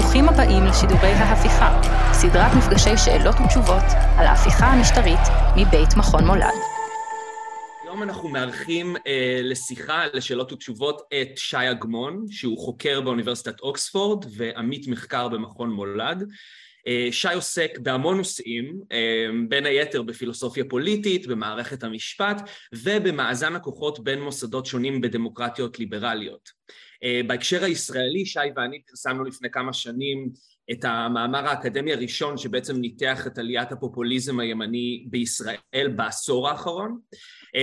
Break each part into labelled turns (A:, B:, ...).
A: ברוכים הבאים לשידורי ההפיכה, סדרת מפגשי שאלות ותשובות על ההפיכה המשטרית מבית מכון מולד.
B: היום אנחנו מארחים אה, לשיחה לשאלות ותשובות את שי אגמון, שהוא חוקר באוניברסיטת אוקספורד ועמית מחקר במכון מולד. אה, שי עוסק בהמון נושאים, אה, בין היתר בפילוסופיה פוליטית, במערכת המשפט ובמאזן הכוחות בין מוסדות שונים בדמוקרטיות ליברליות. אה, בהקשר הישראלי, שי ואני פרסמנו לפני כמה שנים את המאמר האקדמי הראשון שבעצם ניתח את עליית הפופוליזם הימני בישראל בעשור האחרון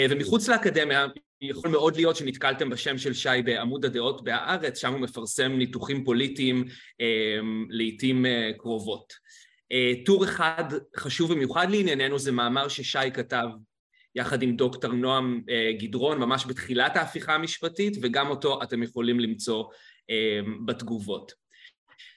B: ומחוץ לאקדמיה יכול מאוד להיות שנתקלתם בשם של שי בעמוד הדעות בהארץ, שם הוא מפרסם ניתוחים פוליטיים לעיתים קרובות. טור אחד חשוב במיוחד לענייננו זה מאמר ששי כתב יחד עם דוקטור נועם גדרון ממש בתחילת ההפיכה המשפטית וגם אותו אתם יכולים למצוא בתגובות.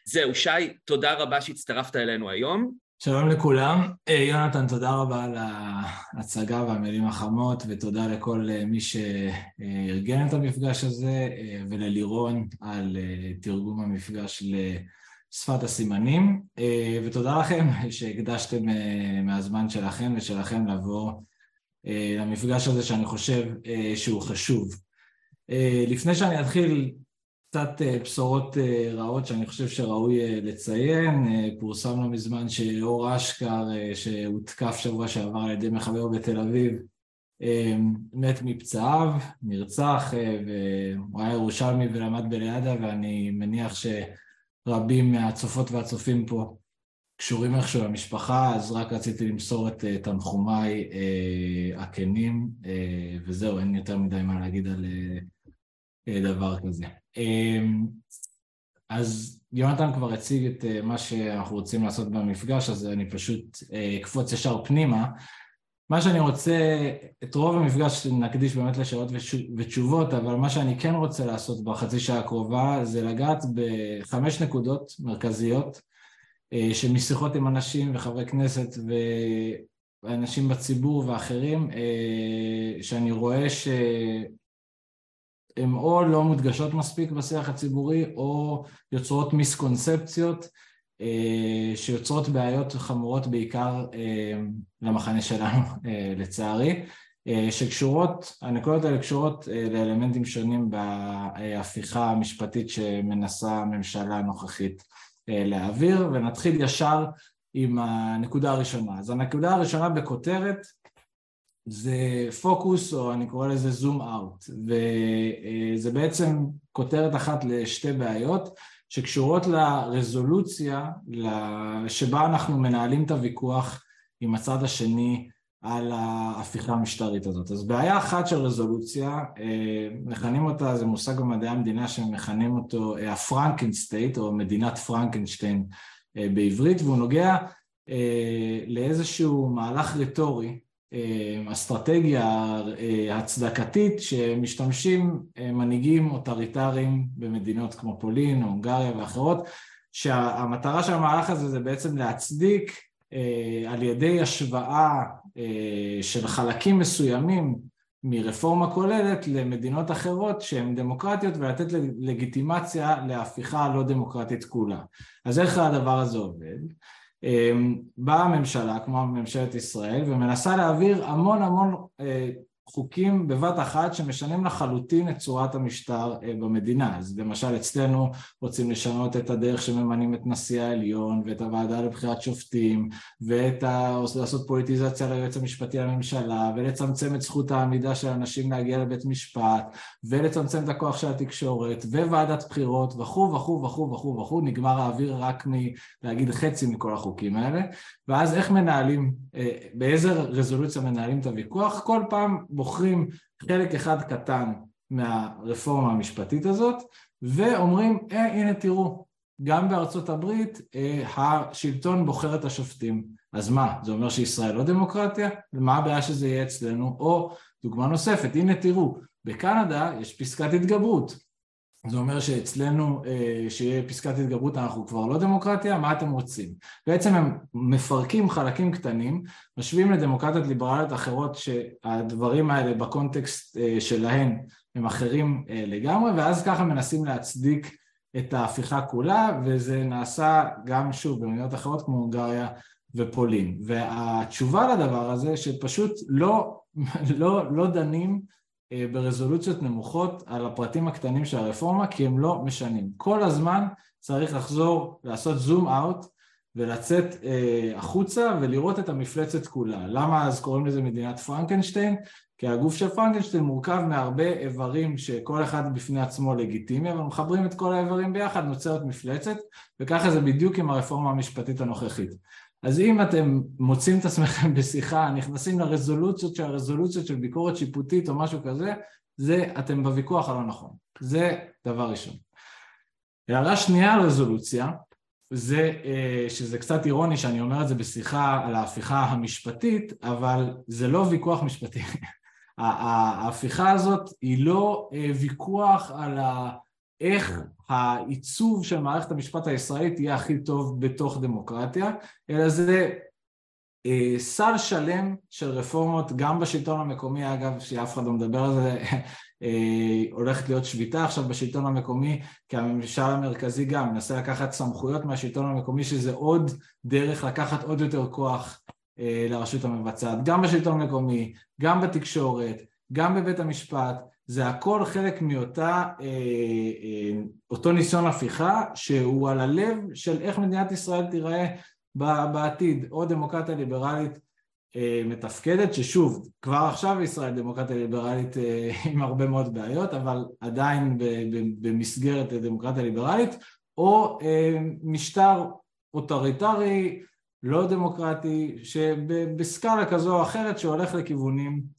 B: זהו, שי, תודה רבה שהצטרפת אלינו היום.
C: שלום לכולם. אה, יונתן, תודה רבה על ההצגה והמילים החמות, ותודה לכל אה, מי שארגן את המפגש הזה, אה, וללירון על תרגום המפגש לשפת הסימנים, ותודה לכם שהקדשתם מהזמן שלכם ושלכם לבוא למפגש הזה שאני חושב שהוא חשוב. לפני שאני אתחיל קצת אה, בשורות אה, רעות שאני חושב שראוי אה, לציין, פורסם לא מזמן שאור אשכר שהותקף שבוע שעבר על ידי מחבר בתל אביב מת מפצעיו, נרצח והוא היה ירושלמי ולמד בליעדה ואני מניח שרבים מהצופות והצופים פה קשורים איכשהו למשפחה אז רק רציתי למסור את תנחומיי הכנים וזהו אין יותר מדי מה להגיד על דבר כזה. אמ, אז יונתן כבר הציג את אה, מה שאנחנו רוצים לעשות במפגש, אז אני פשוט אה, אקפוץ ישר פנימה. מה שאני רוצה, את רוב המפגש נקדיש באמת לשאלות ותשובות, אבל מה שאני כן רוצה לעשות בחצי שעה הקרובה זה לגעת בחמש נקודות מרכזיות אה, שמשיחות עם אנשים וחברי כנסת ואנשים בציבור ואחרים, שאני רואה ש... הן או לא מודגשות מספיק בשיח הציבורי או יוצרות מיסקונספציות אה, שיוצרות בעיות חמורות בעיקר אה, למחנה שלנו אה, לצערי, שקשורות, הנקודות האלה קשורות לאלמנטים שונים בהפיכה המשפטית שמנסה הממשלה הנוכחית להעביר ונתחיל ישר עם הנקודה הראשונה. אז הנקודה הראשונה בכותרת זה פוקוס או אני קורא לזה zoom out וזה בעצם כותרת אחת לשתי בעיות שקשורות לרזולוציה שבה אנחנו מנהלים את הוויכוח עם הצד השני על ההפיכה המשטרית הזאת. אז בעיה אחת של רזולוציה, אה, מכנים אותה, זה מושג במדעי המדינה שמכנים אותו אה, ה Frankenstate או מדינת פרנקנשטיין אה, בעברית והוא נוגע לאיזשהו מהלך רטורי אסטרטגיה הצדקתית שמשתמשים מנהיגים אוטוריטריים במדינות כמו פולין הונגריה ואחרות שהמטרה של המהלך הזה זה בעצם להצדיק על ידי השוואה של חלקים מסוימים מרפורמה כוללת למדינות אחרות שהן דמוקרטיות ולתת לגיטימציה להפיכה הלא דמוקרטית כולה. אז איך הדבר הזה עובד? אמ, באה הממשלה, כמו ממשלת ישראל, ומנסה להעביר המון המון אה, חוקים בבת אחת שמשנים לחלוטין את צורת המשטר אה, במדינה. אז למשל אצלנו רוצים לשנות את הדרך שממנים את נשיא העליון ואת הוועדה לבחירת שופטים ואת ה... לעשות פוליטיזציה ליועץ המשפטי לממשלה ולצמצם את זכות העמידה של אנשים להגיע לבית משפט ולצמצם את הכוח של התקשורת וועדת בחירות וכו' וכו' וכו' וכו' וכו' נגמר האוויר רק מלהגיד חצי מכל החוקים האלה ואז איך מנהלים, אה, באיזה רזולוציה מנהלים את הוויכוח? כל פעם בוחרים חלק אחד קטן מהרפורמה המשפטית הזאת ואומרים, אה, הנה תראו, גם בארצות הברית אה, השלטון בוחר את השופטים. אז מה, זה אומר שישראל לא דמוקרטיה? ומה הבעיה שזה יהיה אצלנו? או דוגמה נוספת, הנה תראו, בקנדה יש פסקת התגברות. זה אומר שאצלנו, אה, שיהיה פסקת התגברות אנחנו כבר לא דמוקרטיה, מה אתם רוצים? בעצם הם מפרקים חלקים קטנים, משווים לדמוקרטיות ליברליות אחרות שהדברים האלה בקונטקסט אה, שלהן הם אחרים אה, לגמרי, ואז ככה מנסים להצדיק את ההפיכה כולה, וזה נעשה גם שוב במדינות אחרות כמו הונגריה ופולין. והתשובה לדבר הזה שפשוט לא, לא, לא דנים ברזולוציות נמוכות על הפרטים הקטנים של הרפורמה כי הם לא משנים. כל הזמן צריך לחזור, לעשות זום אאוט ולצאת אה, החוצה ולראות את המפלצת כולה. למה אז קוראים לזה מדינת פרנקנשטיין? כי הגוף של פרנקנשטיין מורכב מהרבה איברים שכל אחד בפני עצמו לגיטימי, אבל מחברים את כל האיברים ביחד נוצרת מפלצת, וככה זה בדיוק עם הרפורמה המשפטית הנוכחית. אז אם אתם מוצאים את עצמכם בשיחה, נכנסים לרזולוציות של הרזולוציות של ביקורת שיפוטית או משהו כזה, זה אתם בוויכוח הלא נכון. זה דבר ראשון. הערה שנייה על רזולוציה, זה אה, שזה קצת אירוני שאני אומר את זה בשיחה על ההפיכה המשפטית, אבל זה לא ויכוח משפטי. ההפיכה הזאת היא לא אה, ויכוח על איך העיצוב של מערכת המשפט הישראלית יהיה הכי טוב בתוך דמוקרטיה, אלא זה אה, סל שלם של רפורמות גם בשלטון המקומי, אגב, שאף אחד לא מדבר על זה, אה, הולכת להיות שביתה עכשיו בשלטון המקומי, כי הממשל המרכזי גם מנסה לקחת סמכויות מהשלטון המקומי, שזה עוד דרך לקחת עוד יותר כוח אה, לרשות המבצעת, גם בשלטון המקומי, גם בתקשורת, גם בבית המשפט, זה הכל חלק מאותה, אותו ניסיון הפיכה שהוא על הלב של איך מדינת ישראל תיראה בעתיד, או דמוקרטיה ליברלית אה, מתפקדת, ששוב, כבר עכשיו ישראל דמוקרטיה ליברלית אה, עם הרבה מאוד בעיות, אבל עדיין במסגרת דמוקרטיה ליברלית, או אה, משטר אוטוריטרי לא דמוקרטי, שבסקאלה כזו או אחרת שהולך לכיוונים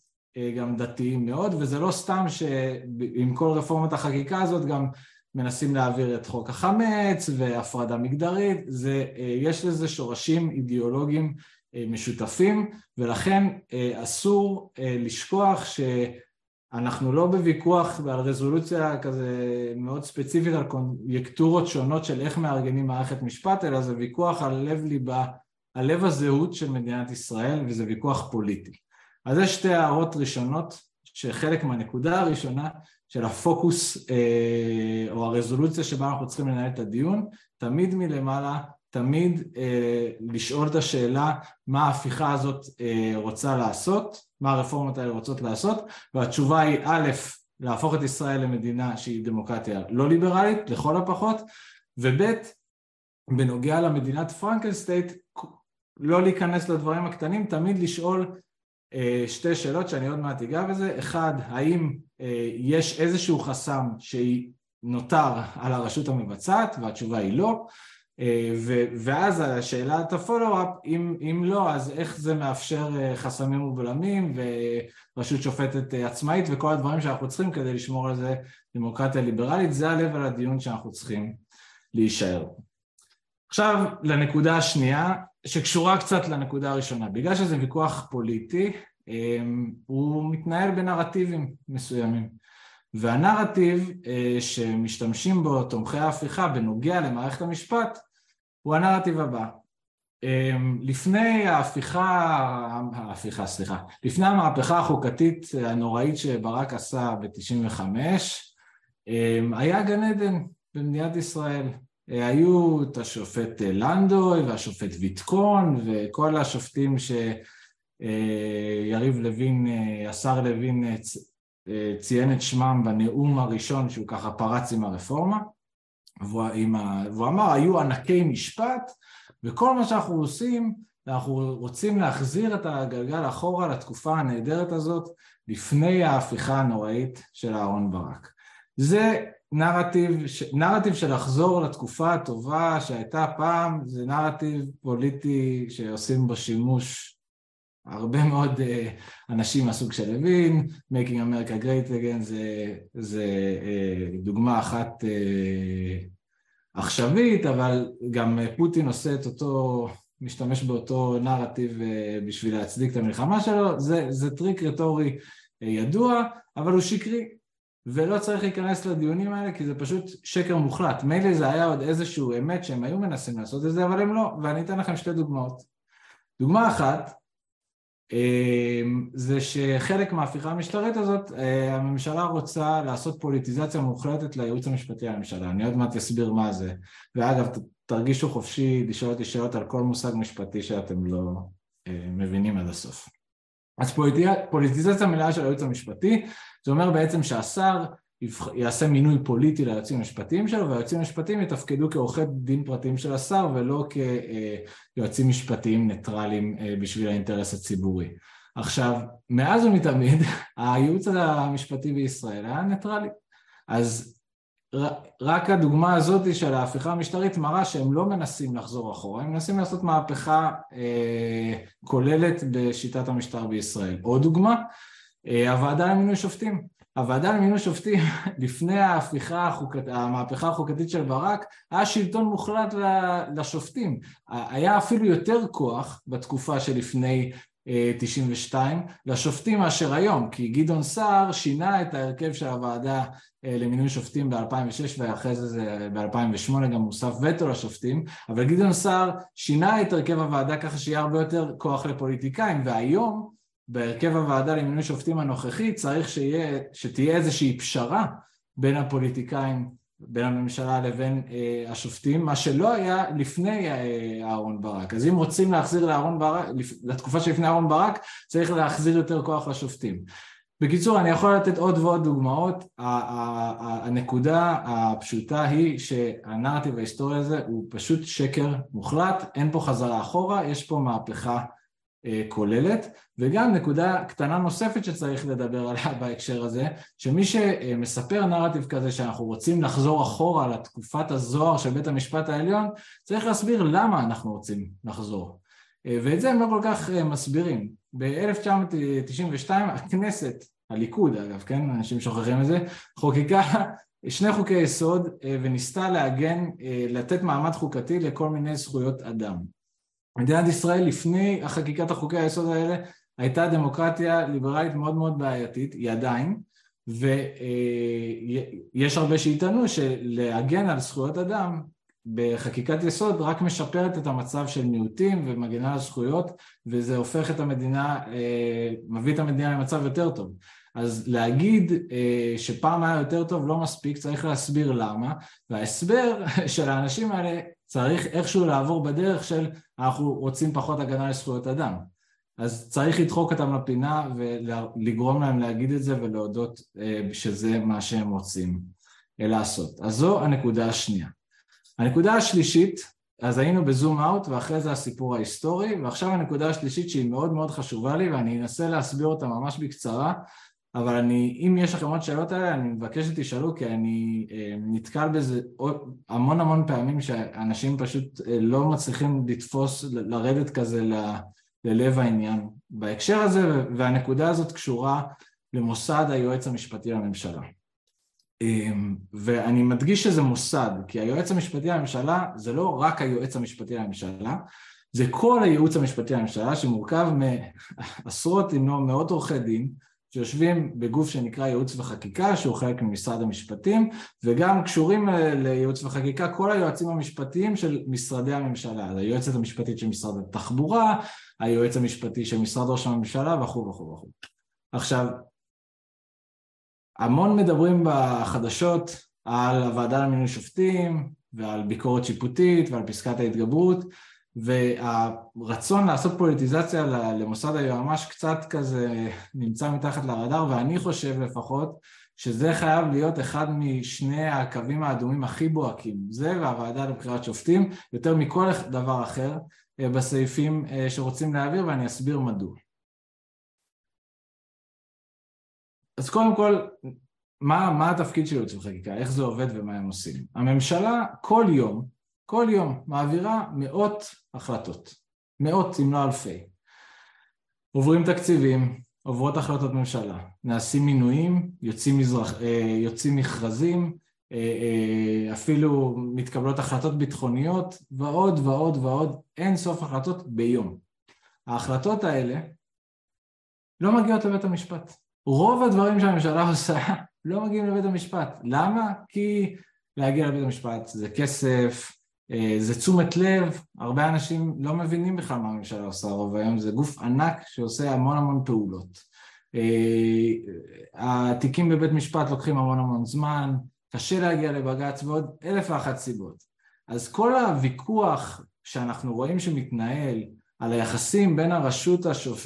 C: גם דתיים מאוד, וזה לא סתם שעם כל רפורמת החקיקה הזאת גם מנסים להעביר את חוק החמץ והפרדה מגדרית, זה, אה, יש לזה שורשים אידיאולוגיים אה, משותפים ולכן אה, אסור לשכוח שאנחנו לא בוויכוח ועל רזולוציה כזה מאוד ספציפית על קונקטורות שונות של איך מארגנים מערכת משפט, אלא זה ויכוח על לב ליבה, על לב הזהות של מדינת ישראל וזה ויכוח פוליטי. אז יש שתי הערות ראשונות שחלק מהנקודה הראשונה של הפוקוס אה, או הרזולוציה שבה אנחנו צריכים לנהל את הדיון, תמיד מלמעלה, תמיד אה, לשאול את השאלה מה ההפיכה הזאת אה, רוצה לעשות, מה הרפורמות האלה רוצות לעשות, והתשובה היא א', להפוך את ישראל למדינה שהיא דמוקרטיה לא ליברלית, לכל הפחות, וב', בנוגע למדינת Frankenstate, לא להיכנס לדברים הקטנים, תמיד לשאול שתי שאלות שאני עוד מעט אגע בזה, אחד, האם אה, יש איזשהו חסם שנותר על הרשות המבצעת, והתשובה היא לא, אה, ואז השאלת ה follow-up, אם, אם לא, אז איך זה מאפשר חסמים ובלמים ורשות שופטת עצמאית וכל הדברים שאנחנו צריכים כדי לשמור על זה דמוקרטיה ליברלית, זה הלב על הדיון שאנחנו צריכים להישאר. עכשיו לנקודה השנייה, שקשורה קצת לנקודה הראשונה. בגלל שזה ויכוח פוליטי, אמ, הוא מתנהל בנרטיבים מסוימים. והנרטיב אה, שמשתמשים בו תומכי ההפיכה בנוגע למערכת המשפט הוא הנרטיב הבא. אמ, לפני ההפיכה, ההפיכה סליחה, לפני המהפכה החוקתית הנוראית שברק עשה ב-95 אמ, היה גן עדן במדינת ישראל. אה, היו את השופט אה, לנדוי והשופט ויטקון וכל השופטים שיריב אה, לוין, השר לוין ציין את שמם בנאום הראשון שהוא ככה פרץ עם הרפורמה והוא אמר היו ענקי משפט וכל מה שאנחנו עושים אנחנו רוצים להחזיר את הגלגל אחורה לתקופה הנהדרת הזאת לפני ההפיכה הנוראית של אהרן ברק. זה נרטיב, נרטיב של לחזור לתקופה הטובה שהייתה פעם, זה נרטיב פוליטי שעושים בו שימוש הרבה מאוד uh, אנשים מהסוג של לוין, Making America Great Again זה, זה uh, דוגמה אחת uh, עכשווית, אבל גם פוטין עושה את אותו, משתמש באותו נרטיב אה, בשביל להצדיק את המלחמה שלו, זה, זה טריק רטורי אה, ידוע, אבל הוא שקרי, ולא צריך להיכנס לדיונים האלה כי זה פשוט שקר מוחלט. מילא זה היה עוד איזשהו אמת שהם היו מנסים לעשות את זה, אבל הם לא, ואני אתן לכם שתי דוגמאות. דוגמה אחת, זה שחלק מההפיכה המשטרית הזאת, הממשלה רוצה לעשות פוליטיזציה מוחלטת לייעוץ המשפטי לממשלה, אני עוד מעט אסביר מה זה, ואגב תרגישו חופשי לשאול אותי שאלות על כל מושג משפטי שאתם לא מבינים עד הסוף. אז פוליטיזציה מלאה של הייעוץ המשפטי, זה אומר בעצם שהשר יעשה מינוי פוליטי ליועצים המשפטיים שלו והיועצים המשפטיים יתפקדו כעורכי דין פרטיים של השר ולא כיועצים משפטיים ניטרליים אה, בשביל האינטרס הציבורי. עכשיו, מאז ומתמיד הייעוץ המשפטי בישראל היה ניטרלי. אז רק הדוגמה הזאת של ההפיכה המשטרית מראה שהם לא מנסים לחזור אחורה, הם מנסים לעשות מהפכה אה, כוללת בשיטת המשטר בישראל. עוד דוגמה, אה, הוועדה למינוי שופטים. הוועדה למינוי שופטים לפני ההפיכה החוקת, המהפכה החוקתית של ברק היה שלטון מוחלט לשופטים, היה אפילו יותר כוח בתקופה שלפני 92 לשופטים מאשר היום, כי גדעון סער שינה את ההרכב של הוועדה אה, למינוי שופטים ב-2006 ואחרי זה ב-2008 גם הוסף וטו לשופטים, אבל גדעון סער שינה את הרכב הוועדה ככה שיהיה הרבה יותר כוח לפוליטיקאים, והיום בהרכב הוועדה למינוי שופטים הנוכחי צריך שיה, שתהיה איזושהי פשרה בין הפוליטיקאים, בין הממשלה לבין אה, השופטים, מה שלא היה לפני אה, אהרן ברק. אז אם רוצים להחזיר לאהרן ברק, לתקופה שלפני אהרן ברק, צריך להחזיר יותר כוח לשופטים. בקיצור, אני יכול לתת עוד ועוד דוגמאות. הנקודה הפשוטה היא שהנרטיב ההיסטורי הזה הוא פשוט שקר מוחלט, אין פה חזרה אחורה, יש פה מהפכה כוללת, וגם נקודה קטנה נוספת שצריך לדבר עליה בהקשר הזה, שמי שמספר נרטיב כזה שאנחנו רוצים לחזור אחורה לתקופת הזוהר של בית המשפט העליון, צריך להסביר למה אנחנו רוצים לחזור. אה, ואת זה הם לא כל כך אה, מסבירים. ב-1992 הכנסת, הליכוד אגב, כן, אנשים שוכחים את זה, חוקקה שני חוקי יסוד וניסתה לעגן, לתת מעמד חוקתי לכל מיני זכויות אדם. מדינת ישראל לפני החקיקת החוקי היסוד האלה הייתה דמוקרטיה ליברלית מאוד מאוד בעייתית, היא עדיין, ויש הרבה שיטענו שלהגן על זכויות אדם בחקיקת יסוד רק משפרת את המצב של מיעוטים ומגנה על זכויות וזה הופך את המדינה, אה, מביא את המדינה למצב יותר טוב. אז להגיד אה, שפעם היה יותר טוב לא מספיק, צריך להסביר למה, וההסבר של האנשים האלה צריך איכשהו לעבור בדרך של אנחנו רוצים פחות הגנה לזכויות אדם. אז צריך לדחוק אותם לפינה ולגרום להם להגיד את זה ולהודות אה, שזה מה שהם רוצים אה, לעשות. אז זו הנקודה השנייה. הנקודה השלישית, אז היינו בזום אאוט ואחרי זה הסיפור ההיסטורי ועכשיו הנקודה השלישית שהיא מאוד מאוד חשובה לי ואני אנסה להסביר אותה ממש בקצרה אבל אני, אם יש לכם עוד שאלות האלה, אני מבקש שתשאלו, כי אני אה, נתקל בזה עוד, המון המון פעמים שאנשים פשוט אה, לא מצליחים לתפוס, לרדת כזה ל, ללב העניין בהקשר הזה, והנקודה הזאת קשורה למוסד היועץ המשפטי לממשלה. אמ, ואני מדגיש שזה מוסד, כי היועץ המשפטי לממשלה זה לא רק היועץ המשפטי לממשלה, זה כל הייעוץ המשפטי לממשלה שמורכב מעשרות אם לא מאות עורכי דין שיושבים בגוף שנקרא ייעוץ וחקיקה שהוא חלק ממשרד המשפטים וגם קשורים לייעוץ וחקיקה כל היועצים המשפטיים של משרדי הממשלה, היועצת המשפטית של משרד התחבורה, היועץ המשפטי של משרד ראש הממשלה וכו' וכו' וכו'. עכשיו, המון מדברים בחדשות על הוועדה למינוי שופטים ועל ביקורת שיפוטית ועל פסקת ההתגברות והרצון לעשות פוליטיזציה למוסד היועמ"ש קצת כזה נמצא מתחת לרדאר ואני חושב לפחות שזה חייב להיות אחד משני הקווים האדומים הכי בוהקים זה והוועדה לבחירת שופטים יותר מכל דבר אחר אה, בסעיפים אה, שרוצים להעביר ואני אסביר מדוע. אז קודם כל מה, מה התפקיד של ייעוץ וחקיקה, איך זה עובד ומה הם עושים. הממשלה כל יום כל יום מעבירה מאות החלטות, מאות אם לא אלפי. עוברים תקציבים, עוברות החלטות ממשלה, נעשים מינויים, יוצאים, מזרח, אה, יוצאים מכרזים, אה, אה, אפילו מתקבלות החלטות ביטחוניות ועוד ועוד ועוד אין סוף החלטות ביום. ההחלטות האלה לא מגיעות לבית המשפט. רוב הדברים שהממשלה עושה לא מגיעים לבית המשפט. למה? כי להגיע לבית המשפט זה כסף, זה תשומת לב, הרבה אנשים לא מבינים בכלל מה הממשלה עושה רוב היום, זה גוף ענק שעושה המון המון פעולות. אה, התיקים בבית משפט לוקחים המון המון זמן, קשה להגיע לבג"ץ ועוד אלף ואחת סיבות. אז כל הוויכוח שאנחנו רואים שמתנהל על היחסים בין הרשות, השופ...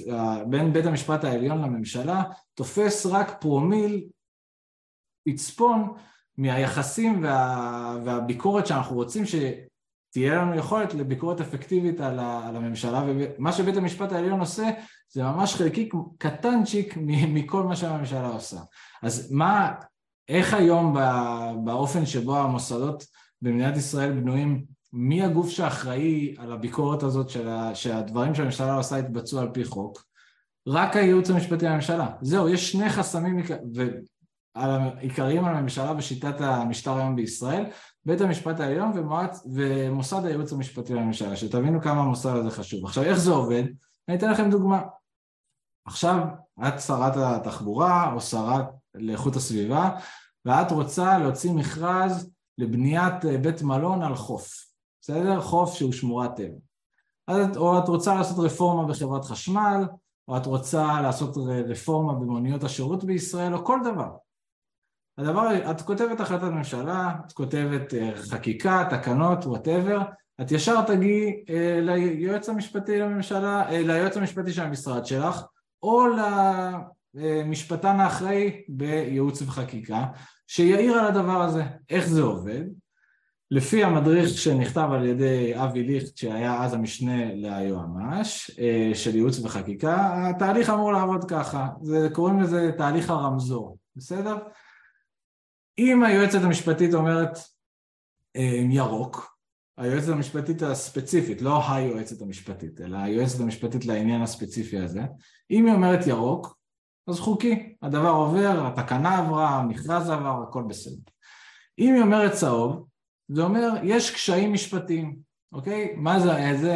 C: בין בית המשפט העליון לממשלה, תופס רק פרומיל פצפון מהיחסים וה... והביקורת שאנחנו רוצים שתהיה לנו יכולת לביקורת אפקטיבית על, ה... על הממשלה, ומה שבית המשפט העליון עושה זה ממש חלקיק קטנצ'יק מכל מה שהממשלה עושה. אז מה, איך היום באופן שבו המוסדות במדינת ישראל בנויים מי הגוף שאחראי על הביקורת הזאת של ה, שהדברים שהממשלה עושה יתבצעו על פי חוק? רק הייעוץ המשפטי לממשלה. זהו, יש שני חסמים עיקריים על הממשלה בשיטת המשטר היום בישראל, בית המשפט העליון ומועצ... ומוסד הייעוץ המשפטי לממשלה, שתבינו כמה המוסד הזה חשוב. עכשיו, איך זה עובד? אני אתן לכם דוגמה. עכשיו, את שרת התחבורה או שרת לאיכות הסביבה, ואת רוצה להוציא מכרז לבניית בית מלון על חוף. בסדר? חוף שהוא שמורת טבע. או את רוצה לעשות רפורמה בחברת חשמל, או את רוצה לעשות רפורמה במוניות השירות בישראל, או כל דבר. הדבר, את כותבת החלטת ממשלה, את כותבת אה, חקיקה, תקנות, וואטאבר, את ישר תגיעי אה, ליועץ המשפטי לממשלה, אה, ליועץ המשפטי של המשרד שלך, או למשפטן האחראי בייעוץ וחקיקה, שיעיר על הדבר הזה. איך זה עובד? לפי המדריך שנכתב על ידי אבי ליכט שהיה אז המשנה ליועמ"ש אה, של ייעוץ וחקיקה, התהליך אמור לעבוד ככה, זה, קוראים לזה תהליך הרמזור, בסדר? אם היועצת המשפטית אומרת אה, ירוק, היועצת המשפטית הספציפית, לא היועצת המשפטית, אלא היועצת המשפטית לעניין הספציפי הזה, אם היא אומרת ירוק, אז חוקי, הדבר עובר, התקנה עברה, המכרז עבר, הכל בסדר. אם היא אומרת צהוב, זה אומר, יש קשיים משפטיים, אוקיי? מה זה,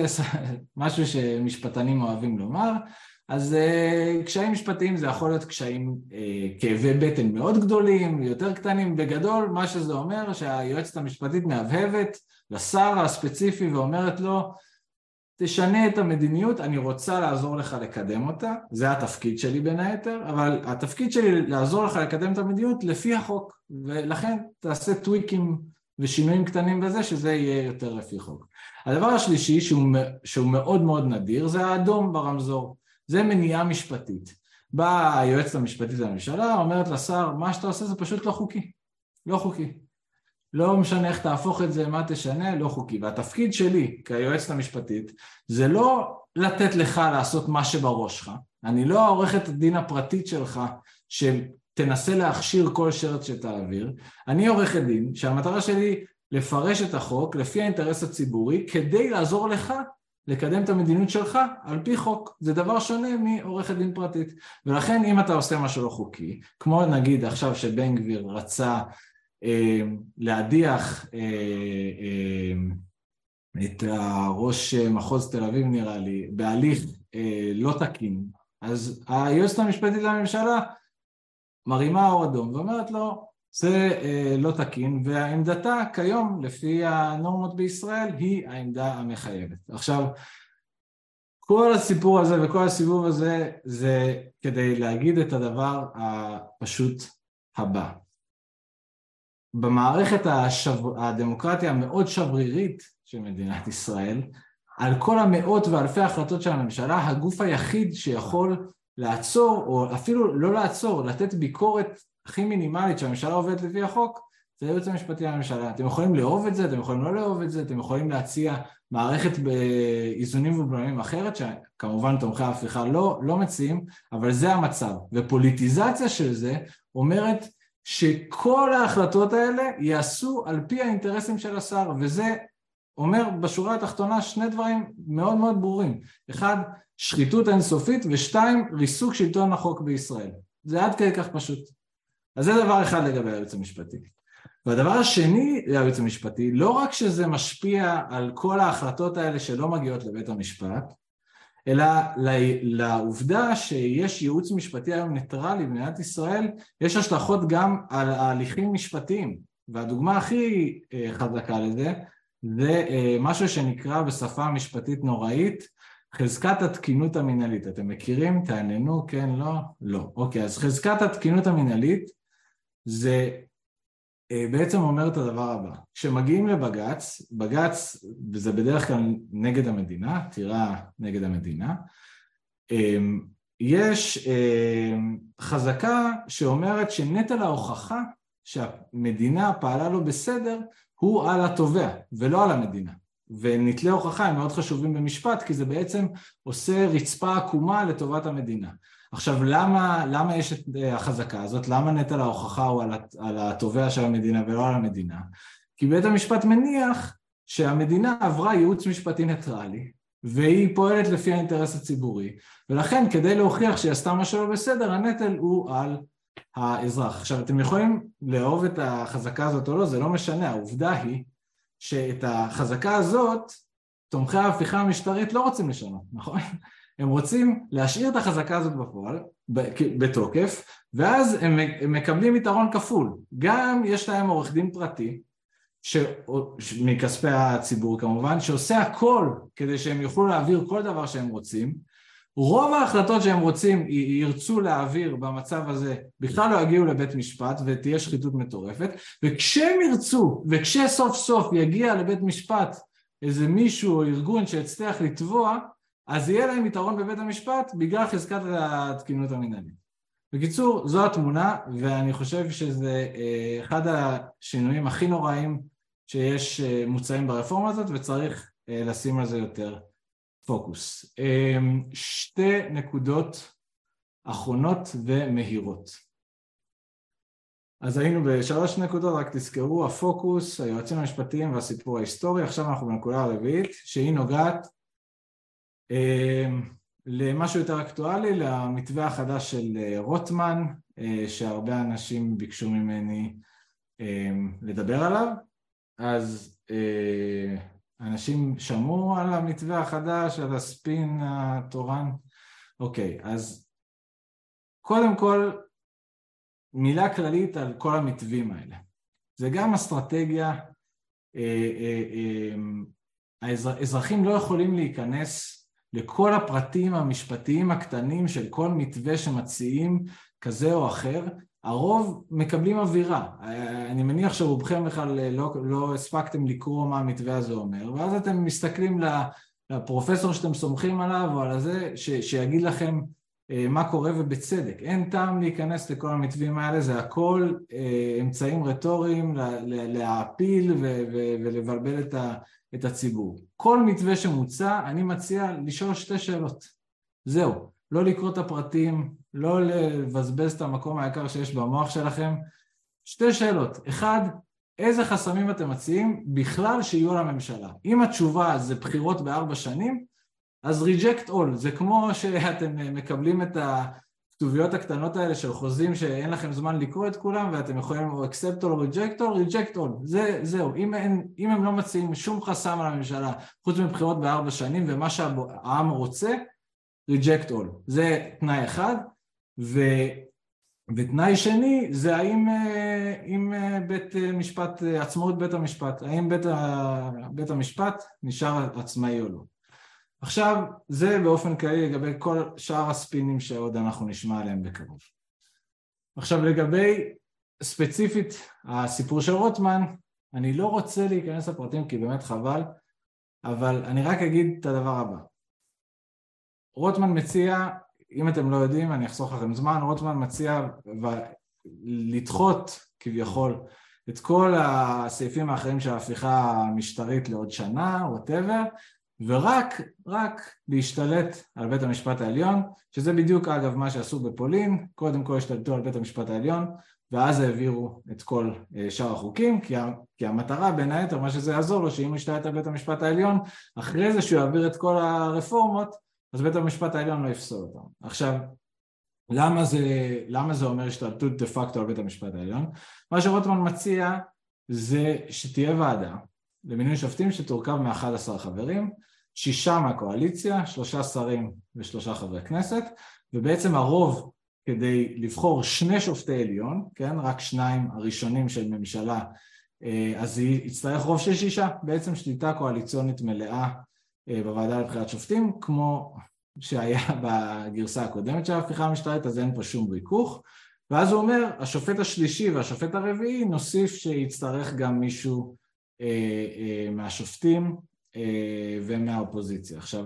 C: זה משהו שמשפטנים אוהבים לומר, אז uh, קשיים משפטיים זה יכול להיות קשיים, uh, כאבי בטן מאוד גדולים, יותר קטנים, בגדול מה שזה אומר שהיועצת המשפטית מהבהבת לשר הספציפי ואומרת לו תשנה את המדיניות, אני רוצה לעזור לך לקדם אותה, זה התפקיד שלי בין היתר, אבל התפקיד שלי לעזור לך לקדם את המדיניות לפי החוק, ולכן תעשה טוויקים ושינויים קטנים בזה שזה יהיה יותר לפי חוק. הדבר השלישי שהוא, שהוא מאוד מאוד נדיר זה האדום ברמזור, זה מניעה משפטית. באה היועצת המשפטית לממשלה, אומרת לשר, מה שאתה עושה זה פשוט לא חוקי, לא חוקי. לא משנה איך תהפוך את זה, מה תשנה, לא חוקי. והתפקיד שלי כיועצת המשפטית זה לא לתת לך לעשות מה שבראש שלך. אני לא העורכת הדין הפרטית שלך תנסה להכשיר כל שרץ שתעביר. אני עורכת דין שהמטרה שלי לפרש את החוק לפי האינטרס הציבורי כדי לעזור לך לקדם את המדיניות שלך על פי חוק. זה דבר שונה מעורכת דין פרטית. ולכן אם אתה עושה משהו לא חוקי, כמו נגיד עכשיו שבן גביר רצה אה, להדיח אה, אה, את הראש מחוז תל אביב נראה לי, בהליך אה, לא תקין, אז היועצת המשפטית לממשלה מרימה אור אדום ואומרת לו זה אה, לא תקין ועמדתה כיום לפי הנורמות בישראל היא העמדה המחייבת. עכשיו כל הסיפור הזה וכל הסיבוב הזה זה כדי להגיד את הדבר הפשוט הבא. במערכת השב... הדמוקרטיה המאוד שברירית של מדינת ישראל, על כל המאות ואלפי החלטות של הממשלה, הגוף היחיד שיכול לעצור, או אפילו לא לעצור, לתת ביקורת הכי מינימלית שהממשלה עובדת לפי החוק, זה הייעוץ המשפטי לממשלה. אתם יכולים לאהוב את זה, אתם יכולים לא לאהוב את זה, אתם יכולים להציע מערכת באיזונים ובלמים אחרת, שכמובן תומכי ההפיכה לא, לא מציעים, אבל זה המצב. ופוליטיזציה של זה אומרת שכל ההחלטות האלה ייעשו על פי האינטרסים של השר, וזה אומר בשורה התחתונה שני דברים מאוד מאוד ברורים. אחד, שחיתות אינסופית, ושתיים, ריסוק שלטון החוק בישראל. זה עד כדי כך פשוט. אז זה דבר אחד לגבי היועץ המשפטי. והדבר השני ליועץ המשפטי, לא רק שזה משפיע על כל ההחלטות האלה שלא מגיעות לבית המשפט, אלא לעובדה שיש ייעוץ משפטי היום ניטרלי במדינת ישראל, יש השלכות גם על ההליכים משפטיים. והדוגמה הכי אה, חזקה לזה, זה אה, משהו שנקרא בשפה משפטית נוראית חזקת התקינות המינהלית. אתם מכירים? תעננו, כן, לא? לא. אוקיי, אז חזקת התקינות המינהלית זה אה, בעצם אומר את הדבר הבא, כשמגיעים לבג"ץ, בג"ץ זה בדרך כלל נגד המדינה, עתירה נגד המדינה, אמ, יש אמ, חזקה שאומרת שנטל ההוכחה שהמדינה פעלה לו בסדר הוא על התובע ולא על המדינה. ונטלי הוכחה הם מאוד חשובים במשפט כי זה בעצם עושה רצפה עקומה לטובת המדינה. עכשיו למה, למה יש את אה, החזקה הזאת? למה נטל ההוכחה הוא על, על התובע של המדינה ולא על המדינה? כי בית המשפט מניח שהמדינה עברה ייעוץ משפטי ניטרלי והיא פועלת לפי האינטרס הציבורי ולכן כדי להוכיח שהיא עשתה משהו לא בסדר הנטל הוא על האזרח. עכשיו אתם יכולים לאהוב את החזקה הזאת או לא, זה לא משנה, העובדה היא שאת החזקה הזאת תומכי ההפיכה המשטרית לא רוצים לשנות, נכון? הם רוצים להשאיר את החזקה הזאת בפועל, בתוקף, ואז הם, מקבלים יתרון כפול. גם יש להם עורך דין פרטי, ש... מכספי הציבור כמובן, שעושה הכל כדי שהם יוכלו להעביר כל דבר שהם רוצים. רוב ההחלטות שהם רוצים, ירצו להעביר במצב הזה, בכלל לא יגיעו לבית משפט ותהיה שחיתות מטורפת, וכשהם ירצו, וכשסוף סוף יגיע לבית משפט איזה מישהו או ארגון שיצליח לתבוע, אז יהיה להם יתרון בבית המשפט בגלל חזקת התקינות המנהלית. בקיצור, זו התמונה, ואני חושב שזה אה, אחד השינויים הכי נוראים שיש אה, מוצאים ברפורמה הזאת, וצריך אה, לשים על זה יותר פוקוס. שתי נקודות אחרונות ומהירות. אז היינו בשלוש נקודות, רק תזכרו, הפוקוס, היועצים המשפטיים והסיפור ההיסטורי, עכשיו אנחנו בנקודה הרביעית, שהיא נוגעת למשהו יותר אקטואלי, למתווה החדש של אה, רוטמן, אה, שהרבה אנשים ביקשו ממני אמ, לדבר עליו, אז אה, אנשים שמעו על המתווה החדש, על הספין התורן? אוקיי, אז קודם כל מילה כללית על כל המתווים האלה. זה גם אסטרטגיה, אמ, האזרחים לא יכולים להיכנס לכל הפרטים המשפטיים הקטנים של כל מתווה שמציעים כזה או אחר, הרוב מקבלים אווירה. אני מניח שרובכם בכלל לא, לא הספקתם לקרוא מה המתווה הזה אומר, ואז אתם מסתכלים לפרופסור שאתם סומכים עליו או על הזה, ש, שיגיד לכם אה, מה קורה ובצדק. אין טעם להיכנס לכל המתווים האלה, זה הכל אה, אמצעים רטוריים להעפיל ולבלבל את, ה, את הציבור. כל מתווה שמוצע, אני מציע לשאול שתי שאלות. זהו, לא לקרוא את הפרטים, לא לבזבז את המקום היקר שיש במוח שלכם. שתי שאלות. אחד, איזה חסמים אתם מציעים בכלל שיהיו לממשלה? אם התשובה זה בחירות בארבע שנים, אז reject all, זה כמו שאתם מקבלים את הכתוביות הקטנות האלה של חוזים שאין לכם זמן לקרוא את כולם ואתם יכולים או accept all או reject all, reject all, זה, זהו, אם, אין, אם הם לא מציעים שום חסם על הממשלה חוץ מבחירות בארבע שנים ומה שהעם רוצה, reject all, זה תנאי אחד, ו... ותנאי שני זה האם אם בית משפט, עצמאות בית המשפט, האם בית, בית המשפט נשאר עצמאי או לא. עכשיו, זה באופן כללי לגבי כל שאר הספינים שעוד אנחנו נשמע עליהם בקרוב. עכשיו לגבי ספציפית הסיפור של רוטמן, אני לא רוצה להיכנס לפרטים כי באמת חבל, אבל אני רק אגיד את הדבר הבא. רוטמן מציע, אם אתם לא יודעים, אני אחסוך לכם זמן, רוטמן מציע לדחות כביכול את כל הסעיפים האחרים של ההפיכה המשטרית לעוד שנה, ווטאבר, ורק, רק להשתלט על בית המשפט העליון, שזה בדיוק אגב מה שעשו בפולין, קודם כל השתלטו על בית המשפט העליון, ואז העבירו את כל אה, שאר החוקים, כי, כי המטרה בין היתר, מה שזה יעזור לו, שאם ישתלט על בית המשפט העליון, אחרי זה שהוא יעביר את כל הרפורמות, אז בית המשפט העליון לא יפסול אותם. עכשיו, למה זה, למה זה אומר השתלטות דה פקטו על בית המשפט העליון? מה שרוטמן מציע זה שתהיה ועדה למינוי שופטים שתורכב מ-11 חברים, שישה מהקואליציה, שלושה שרים ושלושה חברי כנסת, ובעצם הרוב כדי לבחור שני שופטי עליון, כן, רק שניים הראשונים של ממשלה אז יצטרך רוב של שישה, בעצם שליטה קואליציונית מלאה בוועדה לבחירת שופטים, כמו שהיה בגרסה הקודמת של ההפיכה המשטרית, אז אין פה שום ריכוך. ואז הוא אומר, השופט השלישי והשופט הרביעי, נוסיף שיצטרך גם מישהו אה, אה, מהשופטים אה, ומהאופוזיציה. עכשיו,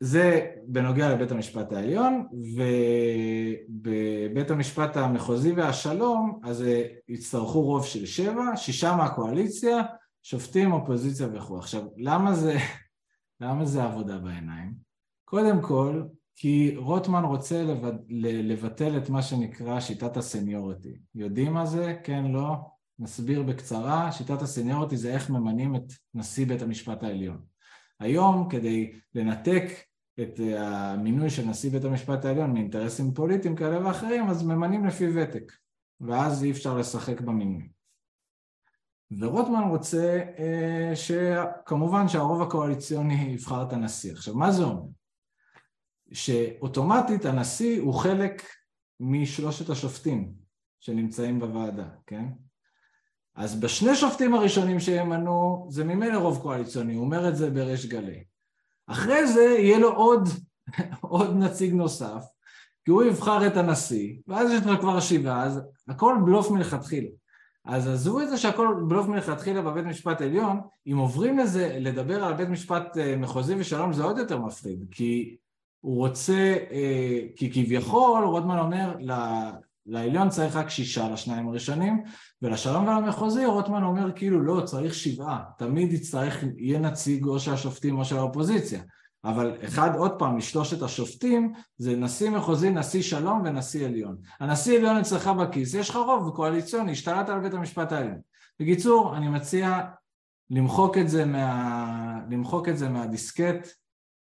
C: זה בנוגע לבית המשפט העליון, ובבית המשפט המחוזי והשלום, אז יצטרכו רוב של שבע, שישה מהקואליציה, שופטים, אופוזיציה וכו'. עכשיו, למה זה, למה זה עבודה בעיניים? קודם כל, כי רוטמן רוצה לבטל את מה שנקרא שיטת הסניוריטי. יודעים מה זה? כן, לא? נסביר בקצרה. שיטת הסניוריטי זה איך ממנים את נשיא בית המשפט העליון. היום, כדי לנתק את המינוי של נשיא בית המשפט העליון מאינטרסים פוליטיים כאלה ואחרים, אז ממנים לפי ותק, ואז אי אפשר לשחק במינוי. ורוטמן רוצה אה, שכמובן שהרוב הקואליציוני יבחר את הנשיא. עכשיו, מה זה אומר? שאוטומטית הנשיא הוא חלק משלושת השופטים שנמצאים בוועדה, כן? אז בשני שופטים הראשונים שימנו זה ממילא רוב קואליציוני, הוא אומר את זה בריש גלי. אחרי זה יהיה לו עוד, עוד נציג נוסף, כי הוא יבחר את הנשיא, ואז יש לך כבר שבעה, אז הכל בלוף מלכתחילה. אז עזבו את זה שהכל בלוף מלכתחילה בבית משפט עליון, אם עוברים לזה, לדבר על בית משפט אה, מחוזי ושלום זה עוד יותר מפחיד, כי הוא רוצה, אה, כי כביכול רוטמן אומר לעליון צריך רק שישה לשניים הראשונים ולשלום ולמחוזי רוטמן אומר כאילו לא צריך שבעה. תמיד יצטרך יהיה נציג או של השופטים או של האופוזיציה. אבל אחד עוד פעם משלושת השופטים זה נשיא מחוזי, נשיא שלום ונשיא עליון. הנשיא עליון אצלך בכיס, יש לך רוב קואליציוני, השתלטת על בית המשפט העליון. בקיצור אני מציע למחוק את זה, מה... למחוק את זה מהדיסקט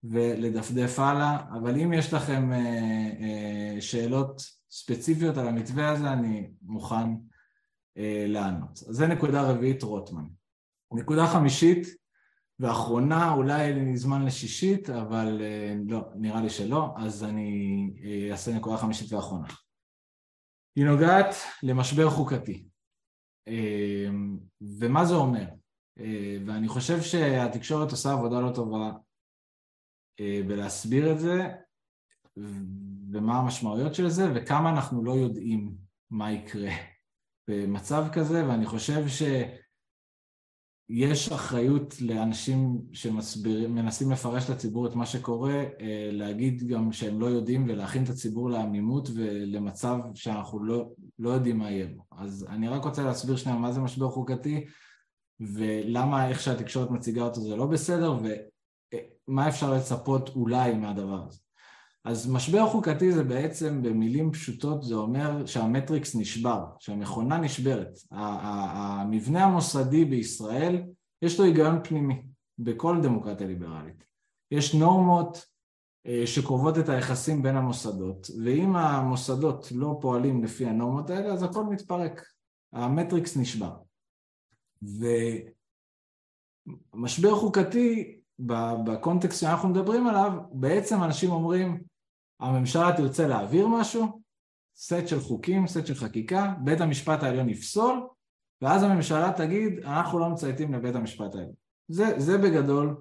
C: ולדפדף הלאה, אבל אם יש לכם אה, אה, שאלות ספציפיות על המתווה הזה, אני מוכן אה, לענות. אז זה נקודה רביעית רוטמן. נקודה חמישית ואחרונה, אולי אין לי זמן לשישית, אבל לא, נראה לי שלא, אז אני אעשה נקודה חמישית ואחרונה. היא נוגעת למשבר חוקתי. ומה זה אומר? ואני חושב שהתקשורת עושה עבודה לא טובה ולהסביר את זה ומה המשמעויות של זה וכמה אנחנו לא יודעים מה יקרה במצב כזה ואני חושב שיש אחריות לאנשים שמנסים לפרש לציבור את מה שקורה להגיד גם שהם לא יודעים ולהכין את הציבור לעמימות ולמצב שאנחנו לא, לא יודעים מה יהיה בו אז אני רק רוצה להסביר שנייה מה זה משבר חוקתי ולמה איך שהתקשורת מציגה אותו זה לא בסדר ו... מה אפשר לצפות אולי מהדבר הזה. אז משבר חוקתי זה בעצם במילים פשוטות זה אומר שהמטריקס נשבר, שהמכונה נשברת. המבנה המוסדי בישראל יש לו היגיון פנימי בכל דמוקרטיה ליברלית. יש נורמות אה, שקובעות את היחסים בין המוסדות ואם המוסדות לא פועלים לפי הנורמות האלה אז הכל מתפרק, המטריקס נשבר. ומשבר חוקתי בקונטקסט שאנחנו מדברים עליו, בעצם אנשים אומרים, הממשלה תרצה להעביר משהו, סט של חוקים, סט של חקיקה, בית המשפט העליון יפסול, ואז הממשלה תגיד, אנחנו לא מצייתים לבית המשפט העליון. זה, זה בגדול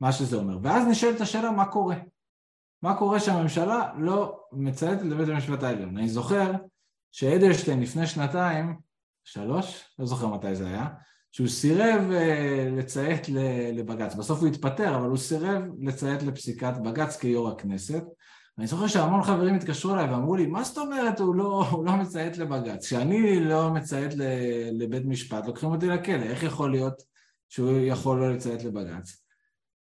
C: מה שזה אומר. ואז נשאלת השאלה מה קורה. מה קורה שהממשלה לא מצייתת לבית המשפט העליון. אני זוכר שאדלשטיין לפני שנתיים, שלוש, לא זוכר מתי זה היה, שהוא סירב אה, לציית לבג"ץ. בסוף הוא התפטר, אבל הוא סירב לציית לפסיקת בג"ץ כיו"ר הכנסת. אני זוכר שהמון חברים התקשרו אליי ואמרו לי, מה זאת אומרת הוא לא, הוא לא מציית לבג"ץ? כשאני לא מציית לבית משפט, לוקחים אותי לכלא, איך יכול להיות שהוא יכול לא לציית לבג"ץ?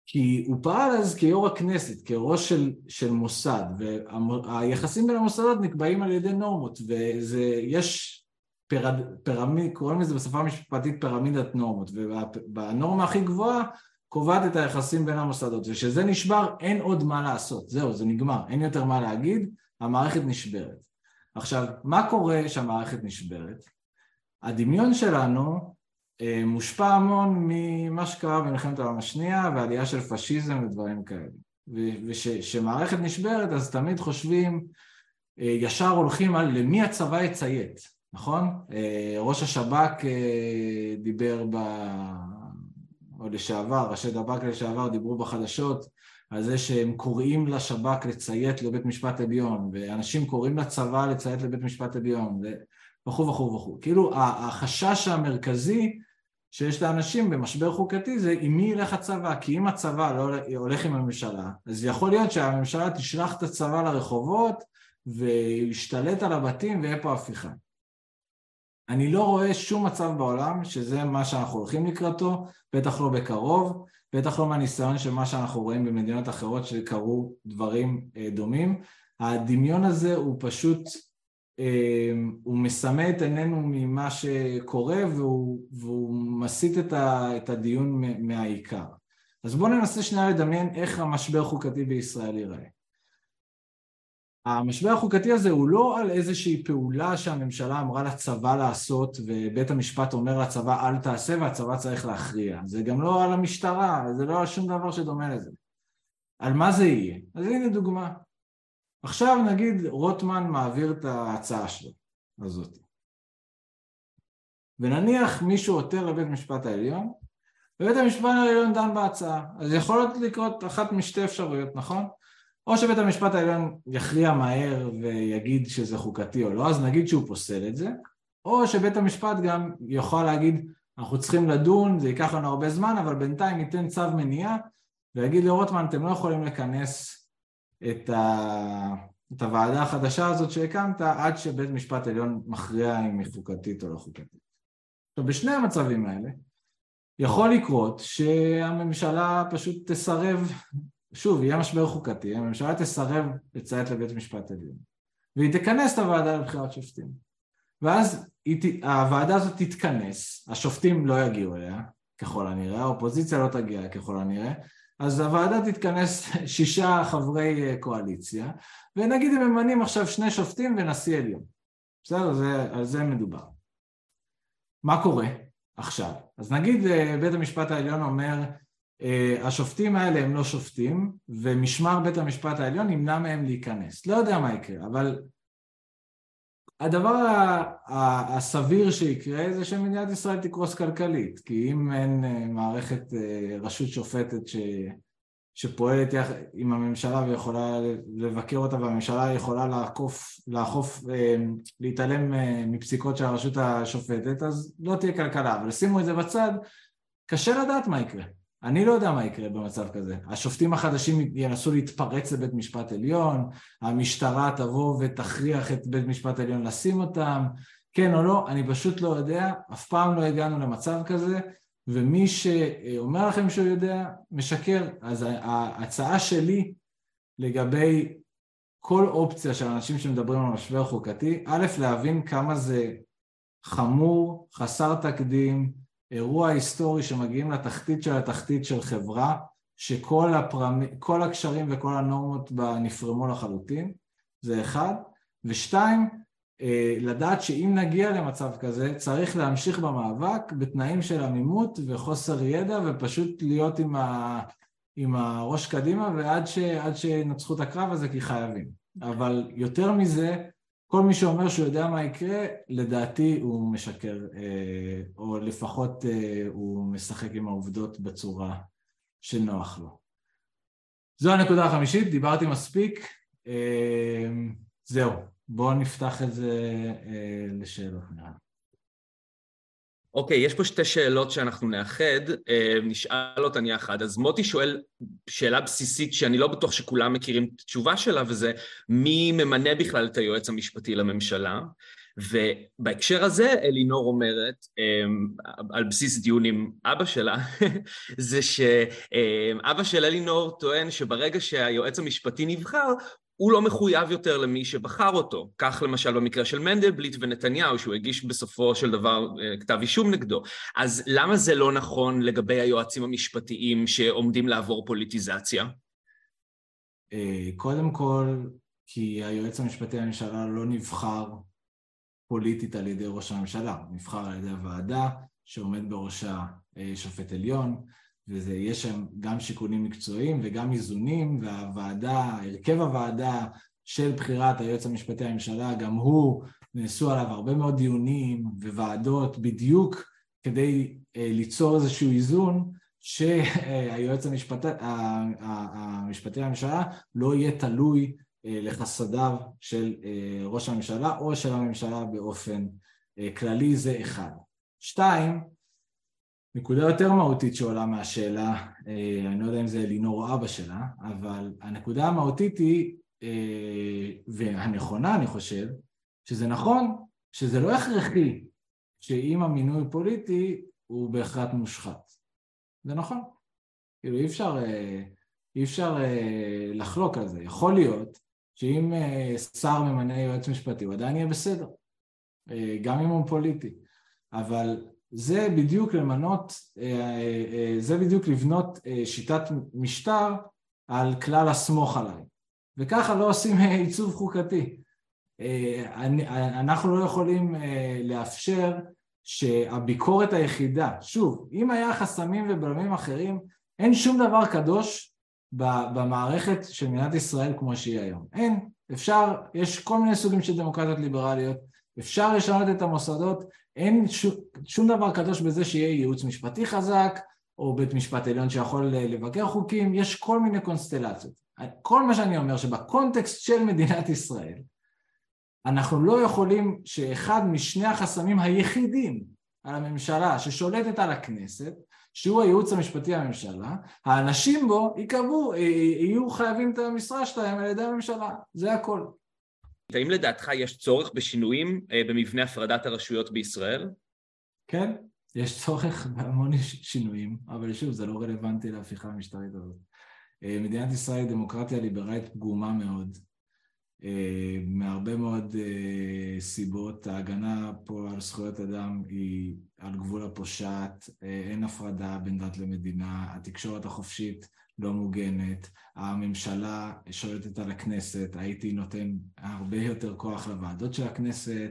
C: כי הוא פעל אז כיו"ר הכנסת, כראש של, של מוסד, והיחסים בין המוסדות נקבעים על ידי נורמות, ויש פירמיד, קוראים לזה בשפה המשפטית פירמידת נורמות, והנורמה הכי גבוהה קובעת את היחסים בין המוסדות, וכשזה נשבר אין עוד מה לעשות, זהו, זה נגמר, אין יותר מה להגיד, המערכת נשברת. עכשיו, מה קורה כשהמערכת נשברת? הדמיון שלנו אה, מושפע המון ממה שקרה במלחמת העולם השנייה ועלייה של פשיזם ודברים כאלה. וכשמערכת נשברת אז תמיד חושבים, אה, ישר הולכים על למי הצבא יציית. נכון? ראש השב"כ דיבר ב... או לשעבר, ראשי דב"ק לשעבר דיברו בחדשות על זה שהם קוראים לשב"כ לציית לבית משפט עליון, ואנשים קוראים לצבא לציית לבית משפט עליון, וכו' וכו' וכו'. כאילו החשש המרכזי שיש לאנשים במשבר חוקתי זה עם מי ילך הצבא, כי אם הצבא לא הולך עם הממשלה, אז יכול להיות שהממשלה תשלח את הצבא לרחובות וישתלט על הבתים ויהיה פה הפיכה. אני לא רואה שום מצב בעולם שזה מה שאנחנו הולכים לקראתו, בטח לא בקרוב, בטח לא מהניסיון של מה שאנחנו רואים במדינות אחרות שקרו דברים אה, דומים. הדמיון הזה הוא פשוט, אה, הוא מסמא את עינינו ממה שקורה והוא, והוא מסיט את הדיון מהעיקר. אז בואו ננסה שנייה לדמיין איך המשבר חוקתי בישראל ייראה. המשבר החוקתי הזה הוא לא על איזושהי פעולה שהממשלה אמרה לצבא לעשות ובית המשפט אומר לצבא אל תעשה והצבא צריך להכריע. זה גם לא על המשטרה, זה לא על שום דבר שדומה לזה. על מה זה יהיה? אז הנה דוגמה. עכשיו נגיד רוטמן מעביר את ההצעה שלו הזאת. ונניח מישהו עותר לבית משפט העליון ובית המשפט העליון דן בהצעה. אז יכול לקרות אחת משתי אפשרויות, נכון? או שבית המשפט העליון יכריע מהר ויגיד שזה חוקתי או לא, אז נגיד שהוא פוסל את זה, או שבית המשפט גם יוכל להגיד אנחנו צריכים לדון, זה ייקח לנו הרבה זמן, אבל בינתיים ניתן צו מניעה ויגיד לרוטמן אתם לא יכולים לכנס את, ה... את הוועדה החדשה הזאת שהקמת עד שבית משפט עליון מכריע אם היא חוקתית או לא חוקתית. עכשיו בשני המצבים האלה יכול לקרות שהממשלה פשוט תסרב שוב, יהיה משבר חוקתי, הממשלה תסרב לציית לבית משפט עליון והיא תכנס את הוועדה לבחירת שופטים ואז היא, הוועדה הזאת תתכנס, השופטים לא יגיעו אליה ככל הנראה, האופוזיציה לא תגיע ככל הנראה אז הוועדה תתכנס שישה חברי קואליציה ונגיד הם ממנים עכשיו שני שופטים ונשיא עליון בסדר? זה, על זה מדובר מה קורה עכשיו? אז נגיד אה, בית המשפט העליון אומר אה, השופטים האלה הם לא שופטים ומשמר בית המשפט העליון ימנע מהם להיכנס. לא יודע מה יקרה, אבל הדבר הסביר שיקרה זה שמדינת ישראל תקרוס כלכלית, כי אם אין אה, מערכת אה, רשות שופטת ש... שפועלת יחד עם הממשלה ויכולה לבקר אותה והממשלה יכולה לעקוף, לעקוף, להתעלם מפסיקות של הרשות השופטת אז לא תהיה כלכלה, אבל שימו את זה בצד, קשה לדעת מה יקרה. אני לא יודע מה יקרה במצב כזה. השופטים החדשים ינסו להתפרץ לבית משפט עליון, המשטרה תבוא ותכריח את בית משפט עליון לשים אותם, כן או לא, אני פשוט לא יודע, אף פעם לא הגענו למצב כזה, ומי שאומר לכם שהוא יודע, משקר. אז ההצעה שלי לגבי כל אופציה של אנשים שמדברים על משבר חוקתי, א', להבין כמה זה חמור, חסר תקדים, אירוע היסטורי שמגיעים לתחתית של התחתית של חברה שכל הפרמ... כל הקשרים וכל הנורמות בה נפרמו לחלוטין, זה אחד, ושתיים, אה, לדעת שאם נגיע למצב כזה צריך להמשיך במאבק בתנאים של עמימות וחוסר ידע ופשוט להיות עם, ה... עם הראש קדימה ועד ש... שינצחו את הקרב הזה כי חייבים. אבל יותר מזה כל מי שאומר שהוא יודע מה יקרה, לדעתי הוא משקר, אה, או לפחות אה, הוא משחק עם העובדות בצורה שנוח לו. זו הנקודה החמישית, דיברתי מספיק, אה, זהו, בואו נפתח את זה לשאלות נראה.
B: אוקיי, יש פה שתי שאלות שאנחנו נאחד, אה, נשאל אותן יחד. אז מוטי שואל שאלה בסיסית שאני לא בטוח שכולם מכירים את התשובה שלה, וזה מי ממנה בכלל את היועץ המשפטי לממשלה? ובהקשר הזה אלינור אומרת, אה, על בסיס דיון עם אבא שלה, זה שאבא של אלינור טוען שברגע שהיועץ המשפטי נבחר, הוא לא מחויב יותר למי שבחר אותו. כך למשל במקרה של מנדלבליט ונתניהו, שהוא הגיש בסופו של דבר אה, כתב אישום נגדו. אז למה זה לא נכון לגבי היועצים המשפטיים שעומדים לעבור פוליטיזציה?
C: אה, קודם כל, כי היועץ המשפטי לממשלה לא נבחר פוליטית על ידי ראש הממשלה, הוא נבחר על ידי הוועדה שעומד בראשה אה, שופט עליון, ויש שם גם שיקולים מקצועיים וגם איזונים, והוועדה, הרכב הוועדה של בחירת היועץ המשפטי לממשלה, גם הוא נעשו עליו הרבה מאוד דיונים וועדות בדיוק כדי ליצור איזשהו איזון שהיועץ המשפטי, המשפטי לממשלה לא יהיה תלוי לחסדיו של ראש הממשלה או של הממשלה באופן כללי, זה אחד. שתיים, נקודה יותר מהותית שעולה מהשאלה, אני לא יודע אם זה אלינור אבא שלה, אבל הנקודה המהותית היא, והנכונה אני חושב, שזה נכון שזה לא הכרחי שאם המינוי פוליטי הוא בהכרח מושחת. זה נכון. כאילו אי אפשר, אי אפשר לחלוק על זה. יכול להיות שאם שר ממנה יועץ משפטי הוא עדיין יהיה בסדר, גם אם הוא פוליטי. אבל זה בדיוק למנות, זה בדיוק לבנות שיטת משטר על כלל הסמוך עליי. וככה לא עושים עיצוב חוקתי. אנחנו לא יכולים לאפשר שהביקורת היחידה, שוב, אם היה חסמים ובלמים אחרים, אין שום דבר קדוש במערכת של מדינת ישראל כמו שהיא היום. אין. אפשר, יש כל מיני סוגים של דמוקרטיות ליברליות, אפשר לשנות את המוסדות, אין שום, שום דבר קדוש בזה שיהיה ייעוץ משפטי חזק, או בית משפט עליון שיכול לבקר חוקים, יש כל מיני קונסטלציות. כל מה שאני אומר שבקונטקסט של מדינת ישראל, אנחנו לא יכולים שאחד משני החסמים היחידים על הממשלה ששולטת על הכנסת, שהוא הייעוץ המשפטי לממשלה, האנשים בו יקבעו, יהיו חייבים את המשרה שלהם על ידי הממשלה, זה הכל.
B: האם לדעתך יש צורך בשינויים במבנה הפרדת הרשויות בישראל?
C: כן, יש צורך בהמון שינויים, אבל שוב, זה לא רלוונטי להפיכה המשטרית הזאת. מדינת ישראל היא דמוקרטיה ליברלית פגומה מאוד, מהרבה מאוד סיבות, ההגנה פה על זכויות אדם היא על גבול הפושעת, אין הפרדה בין דת למדינה, התקשורת החופשית לא מוגנת, הממשלה שולטת על הכנסת, הייתי נותן הרבה יותר כוח לוועדות של הכנסת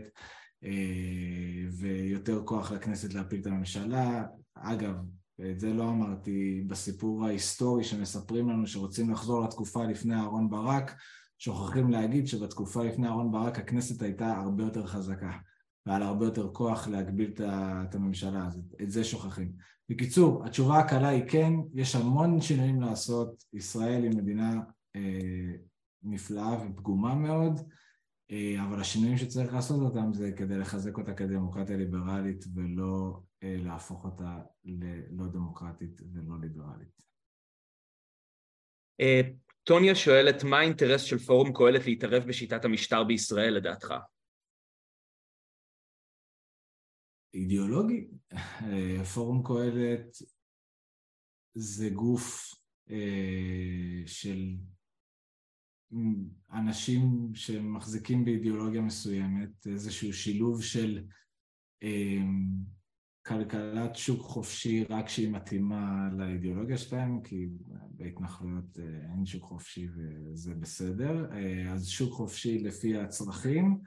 C: ויותר כוח לכנסת להפיל את הממשלה. אגב, את זה לא אמרתי בסיפור ההיסטורי שמספרים לנו שרוצים לחזור לתקופה לפני אהרן ברק, שוכחים להגיד שבתקופה לפני אהרן ברק הכנסת הייתה הרבה יותר חזקה והיה לה הרבה יותר כוח להגביל את הממשלה הזאת, את זה שוכחים. בקיצור, התשובה הקלה היא כן, יש המון שינויים לעשות, ישראל היא מדינה אה, נפלאה ופגומה מאוד, אה, אבל השינויים שצריך לעשות אותם זה כדי לחזק אותה כדמוקרטיה ליברלית ולא אה, להפוך אותה ללא דמוקרטית ולא ליברלית.
B: טוניה שואלת, מה האינטרס של פורום קהלת להתערב בשיטת המשטר בישראל לדעתך?
C: אידיאולוגי. פורום קהלת זה גוף של אנשים שמחזיקים באידיאולוגיה מסוימת, איזשהו שילוב של כלכלת שוק חופשי רק שהיא מתאימה לאידיאולוגיה שלהם, כי בהתנחלויות אין שוק חופשי וזה בסדר, אז שוק חופשי לפי הצרכים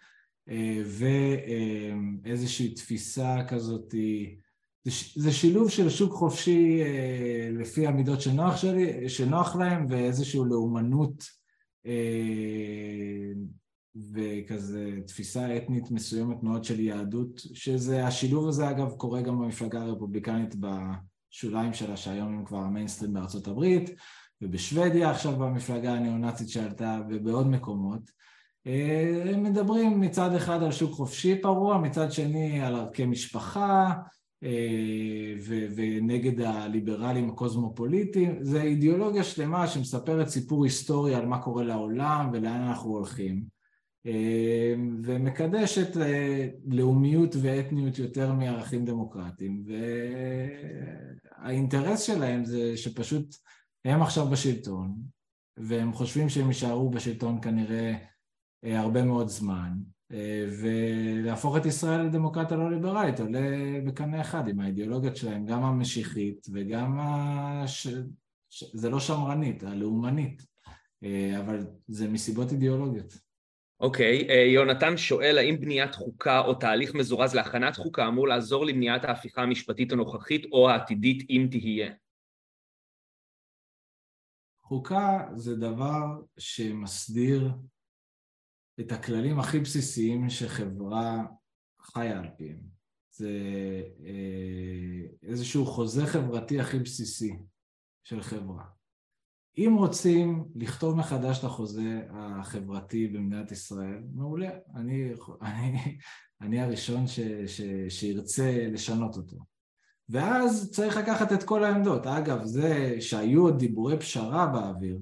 C: ואיזושהי תפיסה כזאת, זה שילוב של שוק חופשי לפי המידות שנוח, שלי, שנוח להם ואיזושהי לאומנות וכזה תפיסה אתנית מסוימת מאוד של יהדות, שזה, השילוב הזה אגב קורה גם במפלגה הרפובליקנית בשוליים שלה, שהיום הם כבר המיינסטרים בארצות הברית, ובשוודיה עכשיו במפלגה הניאו-נאצית שעלתה, ובעוד מקומות. הם מדברים מצד אחד על שוק חופשי פרוע, מצד שני על ערכי משפחה, ו- ונגד הליברלים הקוסמופוליטיים, זה אידיאולוגיה שלמה שמספרת סיפור היסטורי על מה קורה לעולם ולאן אנחנו הולכים. ומקדשת לאומיות ואתניות יותר מערכים דמוקרטיים והאינטרס שלהם זה שפשוט הם עכשיו בשלטון והם חושבים שהם יישארו בשלטון כנראה הרבה מאוד זמן ולהפוך את ישראל לדמוקרטיה לא ליברלית עולה בקנה אחד עם האידיאולוגיות שלהם גם המשיחית וגם הש... זה לא שמרנית, הלאומנית אבל זה מסיבות אידיאולוגיות
B: אוקיי, okay, יונתן שואל האם בניית חוקה או תהליך מזורז להכנת חוקה אמור לעזור למניעת ההפיכה המשפטית הנוכחית או העתידית אם תהיה?
C: חוקה זה דבר שמסדיר את הכללים הכי בסיסיים שחברה חיה על פיהם. זה אה, איזשהו חוזה חברתי הכי בסיסי של חברה. אם רוצים לכתוב מחדש את החוזה החברתי במדינת ישראל, מעולה, אני, אני, אני הראשון ש, ש, שירצה לשנות אותו. ואז צריך לקחת את כל העמדות. אגב, זה שהיו עוד דיבורי פשרה באוויר,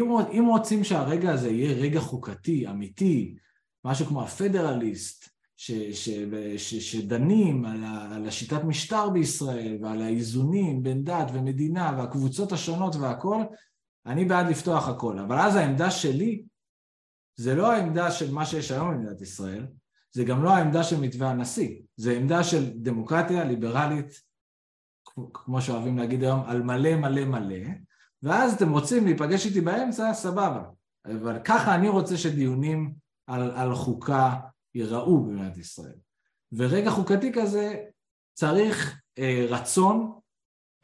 C: אם, אם רוצים שהרגע הזה יהיה רגע חוקתי, אמיתי, משהו כמו הפדרליסט, ש, ש, ש, שדנים על, ה, על השיטת משטר בישראל ועל האיזונים בין דת ומדינה והקבוצות השונות והכל, אני בעד לפתוח הכל. אבל אז העמדה שלי זה לא העמדה של מה שיש היום במדינת ישראל, זה גם לא העמדה של מתווה הנשיא, זה עמדה של דמוקרטיה ליברלית, כמו שאוהבים להגיד היום, על מלא מלא מלא, ואז אתם רוצים להיפגש איתי באמצע, סבבה. אבל ככה אני רוצה שדיונים על, על חוקה ייראו במדינת ישראל. ורגע חוקתי כזה צריך אה, רצון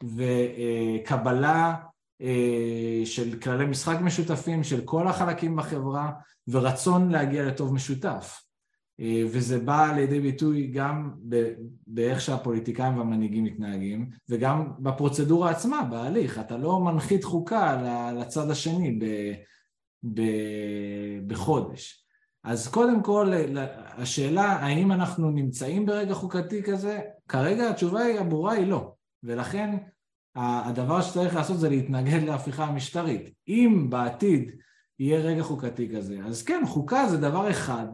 C: וקבלה אה, של כללי משחק משותפים של כל החלקים בחברה ורצון להגיע לטוב משותף. אה, וזה בא לידי ביטוי גם באיך שהפוליטיקאים והמנהיגים מתנהגים וגם בפרוצדורה עצמה, בהליך. אתה לא מנחית חוקה לצד השני בחודש. אז קודם כל, השאלה האם אנחנו נמצאים ברגע חוקתי כזה, כרגע התשובה היא הברורה היא לא, ולכן הדבר שצריך לעשות זה להתנגד להפיכה המשטרית. אם בעתיד יהיה רגע חוקתי כזה, אז כן, חוקה זה דבר אחד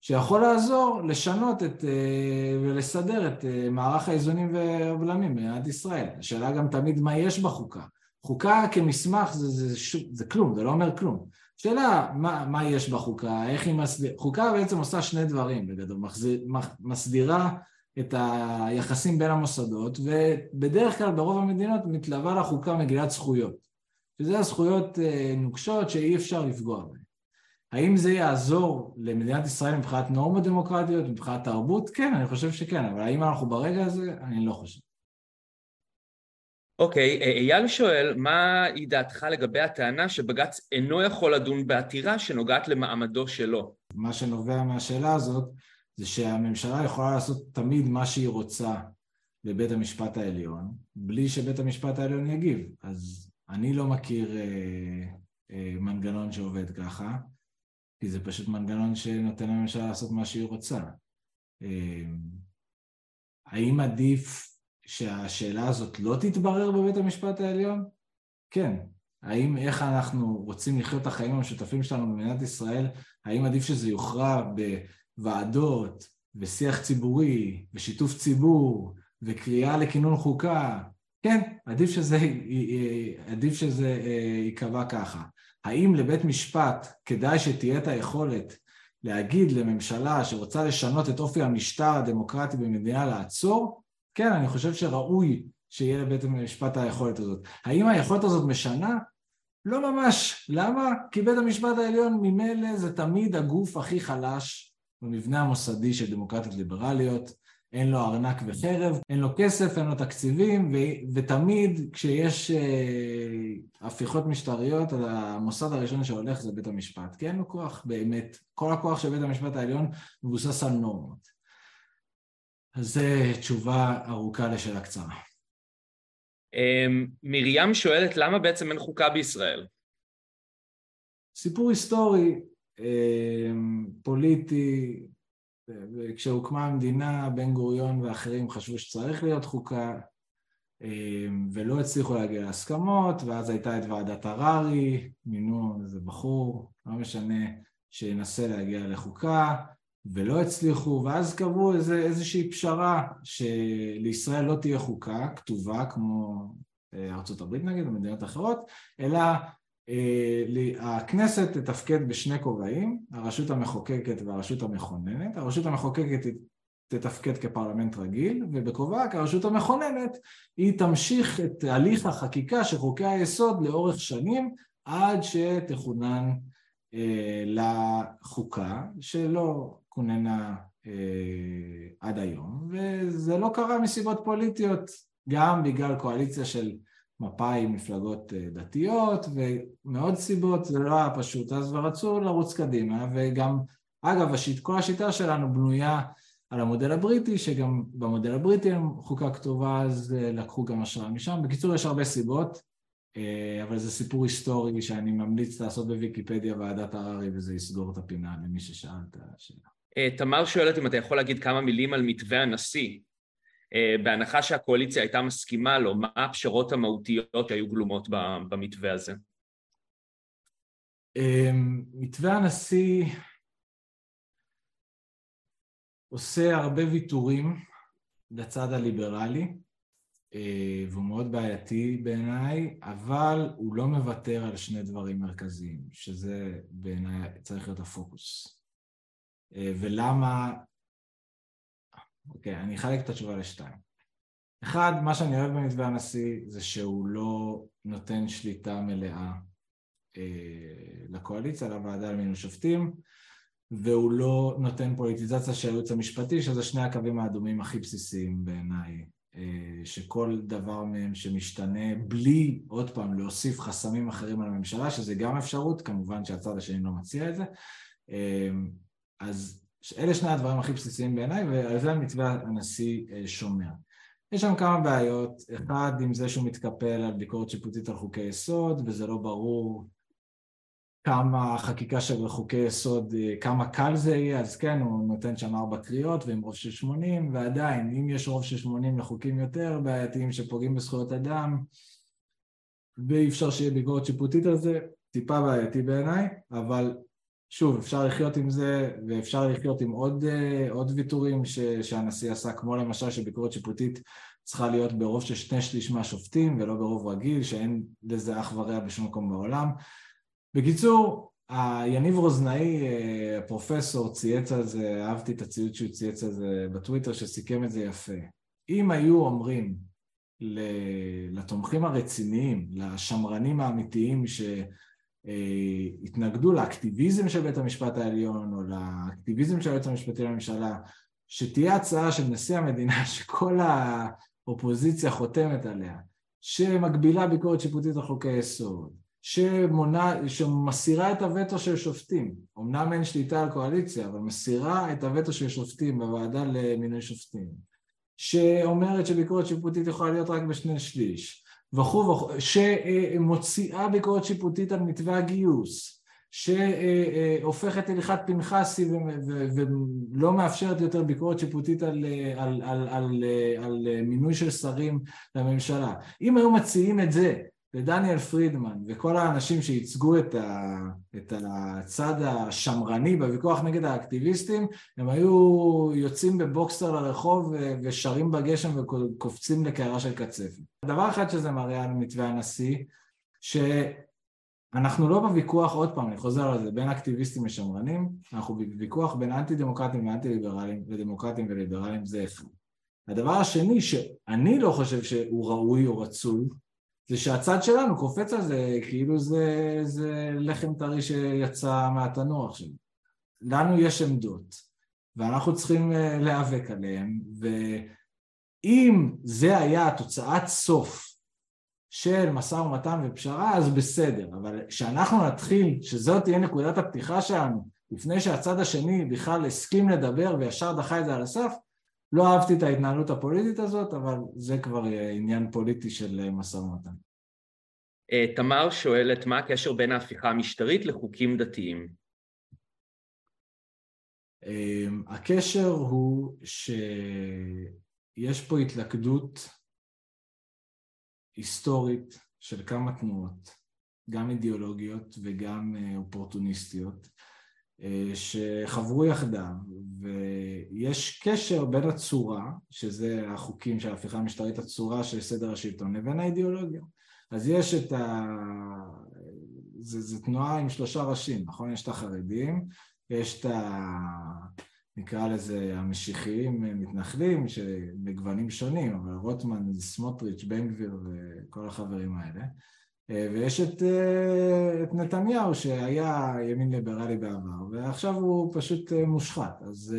C: שיכול לעזור לשנות את, אה, ולסדר את אה, מערך האיזונים והבלמים במדינת ישראל. השאלה גם תמיד מה יש בחוקה. חוקה כמסמך זה, זה, זה, זה כלום, זה לא אומר כלום. שאלה מה, מה יש בחוקה, איך היא מסדירה, חוקה בעצם עושה שני דברים בגדול, מחזיר, מסדירה את היחסים בין המוסדות ובדרך כלל ברוב המדינות מתלווה לחוקה מגילת זכויות, שזה הזכויות אה, נוקשות שאי אפשר לפגוע בהן. האם זה יעזור למדינת ישראל מבחינת נורמות דמוקרטיות, מבחינת תרבות? כן, אני חושב שכן, אבל האם אנחנו ברגע הזה? אני לא חושב.
B: אוקיי, אה, אייל שואל, מה היא דעתך לגבי הטענה שבג"ץ אינו יכול לדון בעתירה שנוגעת למעמדו שלו?
C: מה שנובע מהשאלה הזאת זה שהממשלה יכולה לעשות תמיד מה שהיא רוצה בבית המשפט העליון, בלי שבית המשפט העליון יגיב. אז אני לא מכיר אה, אה, מנגנון שעובד ככה, כי זה פשוט מנגנון שנותן לממשלה לעשות מה שהיא רוצה. אה, האם עדיף שהשאלה הזאת לא תתברר בבית המשפט העליון? כן. האם איך אנחנו רוצים לחיות את החיים המשותפים שלנו במדינת ישראל, האם עדיף שזה יוכרע בוועדות ושיח ציבורי ושיתוף ציבור וקריאה לכינון חוקה? כן, עדיף שזה, עדיף שזה אה, ייקבע ככה. האם לבית משפט כדאי שתהיה את היכולת להגיד לממשלה שרוצה לשנות את אופי המשטר הדמוקרטי במדינה לעצור? כן, אני חושב שראוי שיהיה לבית המשפט היכולת הזאת. האם היכולת הזאת משנה? לא ממש. למה? כי בית המשפט העליון ממילא זה תמיד הגוף הכי חלש במבנה המוסדי של דמוקרטיות ליברליות. אין לו ארנק וחרב, אין לו כסף, אין לו תקציבים, ו- ותמיד כשיש uh, הפיכות משטריות, המוסד הראשון שהולך זה בית המשפט, כי אין לו כוח באמת. כל הכוח של בית המשפט העליון מבוסס על נורמות. אז זו תשובה ארוכה לשאלה קצרה.
B: אמ, מרים שואלת למה בעצם אין חוקה בישראל?
C: סיפור היסטורי, אמ, פוליטי, כשהוקמה המדינה, בן גוריון ואחרים חשבו שצריך להיות חוקה אמ, ולא הצליחו להגיע להסכמות, ואז הייתה את ועדת הררי, מינו איזה בחור, לא משנה, שינסה להגיע לחוקה, ולא הצליחו, ואז קבעו איזה, איזושהי פשרה שלישראל לא תהיה חוקה כתובה כמו אה, ארה"ב נגיד או מדינות אחרות, אלא אה, הכנסת תתפקד בשני כובעים, הרשות המחוקקת והרשות המכוננת, הרשות המחוקקת תתפקד כפרלמנט רגיל, ובכובעה כרשות המכוננת היא תמשיך את הליך החקיקה של חוקי היסוד לאורך שנים עד שתכונן אה, לחוקה, שלא כוננה אה, עד היום, וזה לא קרה מסיבות פוליטיות, גם בגלל קואליציה של מפא"י מפלגות דתיות ומאוד סיבות זה לא היה פשוט. אז ורצו לרוץ קדימה וגם אגב השיט, כל השיטה שלנו בנויה על המודל הבריטי שגם במודל הבריטי חוקה כתובה אז לקחו גם השראה משם. בקיצור יש הרבה סיבות אבל זה סיפור היסטורי שאני ממליץ לעשות בוויקיפדיה ועדת הררי וזה יסגור את הפינה למי ששאל את השאלה.
B: תמר שואלת אם אתה יכול להגיד כמה מילים על מתווה הנשיא. אה, בהנחה שהקואליציה הייתה מסכימה לו, מה הפשרות המהותיות שהיו גלומות במתווה הזה?
C: אמ, מתווה הנשיא עושה הרבה ויתורים לצד הליברלי, אה, והוא מאוד בעייתי בעיניי, אבל הוא לא מוותר על שני דברים מרכזיים, שזה בעיניי צריך להיות הפוקוס. אה, ולמה אוקיי, אני אחלק את התשובה לשתיים. אחד, מה שאני אוהב במתווה הנשיא זה שהוא לא נותן שליטה מלאה אה, לקואליציה, לוועדה למינוי שופטים, והוא לא נותן פוליטיזציה של הייעוץ המשפטי, שזה שני הקווים האדומים הכי בסיסיים בעיניי, אה, שכל דבר מהם שמשתנה בלי, עוד פעם, להוסיף חסמים אחרים על הממשלה, שזה גם אפשרות, כמובן שהצד השני לא מציע את זה, אה, אז אלה שני הדברים הכי בסיסיים בעיניי ועל זה המתווה הנשיא אה, שומר. יש שם כמה בעיות, אחד עם זה שהוא מתקפל על ביקורת שיפוטית על חוקי יסוד וזה לא ברור כמה חקיקה של חוקי יסוד, אה, כמה קל זה יהיה, אז כן, הוא נותן שם ארבע קריאות ועם רוב של שמונים, ועדיין, אם יש רוב של שמונים לחוקים יותר בעייתיים שפוגעים בזכויות אדם, ואי אפשר שיהיה ביקורת שיפוטית על זה, טיפה בעייתי בעיניי, אבל שוב, אפשר לחיות עם זה, ואפשר לחיות עם עוד, אה, עוד ויתורים ש, שהנשיא עשה, כמו למשל שביקורת שיפוטית צריכה להיות ברוב של שני שליש מהשופטים ולא ברוב רגיל, שאין לזה אח ורע בשום מקום בעולם. בקיצור, יניב רוזנאי, אה, הפרופסור, צייץ על זה, אהבתי את הציוץ שהוא צייץ על זה בטוויטר, שסיכם את זה יפה. אם היו אומרים לתומכים הרציניים, לשמרנים האמיתיים ש... אה, התנגדו לאקטיביזם של בית המשפט העליון או לאקטיביזם של היועץ המשפטי לממשלה, שתהיה הצעה של נשיא המדינה שכל האופוזיציה חותמת עליה, שמגבילה ביקורת שיפוטית על חוקי יסוד, שמונה, שמסירה את הווטו של שופטים, אמנם אין שליטה על קואליציה, אבל מסירה את הווטו של שופטים בוועדה למינוי שופטים, שאומרת שביקורת שיפוטית יכולה להיות רק בשני שליש, וכו' וכו', שמוציאה ביקורת שיפוטית על מתווה הגיוס, שהופכת הלכת פנחסי ולא מאפשרת יותר ביקורת שיפוטית על, על, על, על, על מינוי של שרים לממשלה. אם היו מציעים את זה ודניאל פרידמן וכל האנשים שייצגו את, ה, את הצד השמרני בוויכוח נגד האקטיביסטים הם היו יוצאים בבוקסר לרחוב ושרים בגשם וקופצים לקערה של קצפת. דבר אחד שזה מראה על מתווה הנשיא שאנחנו לא בוויכוח, עוד פעם, אני חוזר על זה, בין אקטיביסטים לשמרנים, אנחנו בוויכוח בין אנטי דמוקרטים ואנטי ליברלים ודמוקרטים וליברלים זה אחד. הדבר השני שאני לא חושב שהוא ראוי או רצוי זה שהצד שלנו קופץ על זה כאילו זה, זה לחם טרי שיצא מהתנור עכשיו. לנו יש עמדות ואנחנו צריכים אה, להיאבק עליהן ואם זה היה תוצאת סוף של משא ומתן ופשרה אז בסדר אבל כשאנחנו נתחיל שזאת תהיה נקודת הפתיחה שלנו לפני שהצד השני בכלל הסכים לדבר וישר דחה את זה על הסף לא אהבתי את ההתנהלות הפוליטית הזאת, אבל זה כבר עניין פוליטי של משא ומתן.
B: אה, תמר שואלת מה הקשר בין ההפיכה המשטרית לחוקים דתיים?
C: אמ, הקשר הוא שיש פה התלכדות היסטורית של כמה תנועות, גם אידיאולוגיות וגם אה, אופורטוניסטיות, אה, שחברו יחדיו, ויש קשר בין הצורה, שזה החוקים של ההפיכה המשטרית, הצורה של סדר השלטון, לבין האידיאולוגיה. אז יש את ה... זה, זה תנועה עם שלושה ראשים, נכון? יש את החרדים, יש את ה... נקרא לזה המשיחיים מתנחלים, שבגוונים שונים, אבל רוטמן, סמוטריץ', בן גביר וכל החברים האלה. אה, ויש את, אה, את נתניהו שהיה ימין ליברלי בעבר ועכשיו הוא פשוט אה, מושחת אז,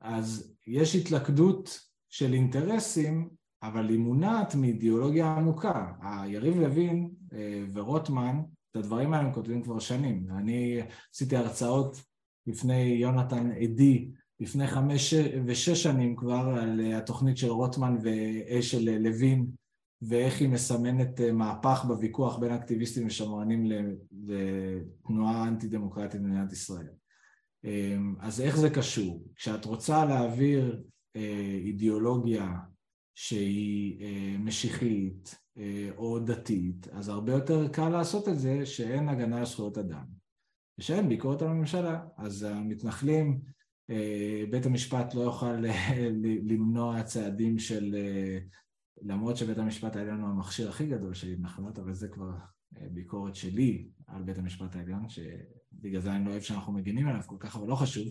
C: אז יש התלכדות של אינטרסים אבל היא מונעת מאידיאולוגיה עמוקה. היריב לוין ורוטמן, את הדברים האלה הם כותבים כבר שנים. אני עשיתי הרצאות לפני יונתן עדי, לפני חמש ושש שנים כבר, על התוכנית של רוטמן ושל לוין, ואיך היא מסמנת מהפך בוויכוח בין אקטיביסטים ושמרנים לתנועה אנטי דמוקרטית במדינת ישראל. אז איך זה קשור? כשאת רוצה להעביר אידיאולוגיה שהיא משיחית או דתית, אז הרבה יותר קל לעשות את זה שאין הגנה על זכויות אדם ושאין ביקורת על הממשלה. אז המתנחלים, בית המשפט לא יוכל למנוע צעדים של, למרות שבית המשפט העליון הוא המכשיר הכי גדול של התנחלות, אבל זה כבר ביקורת שלי על בית המשפט העליון, שבגלל זה אני לא אוהב שאנחנו מגינים עליו כל כך, אבל לא חשוב.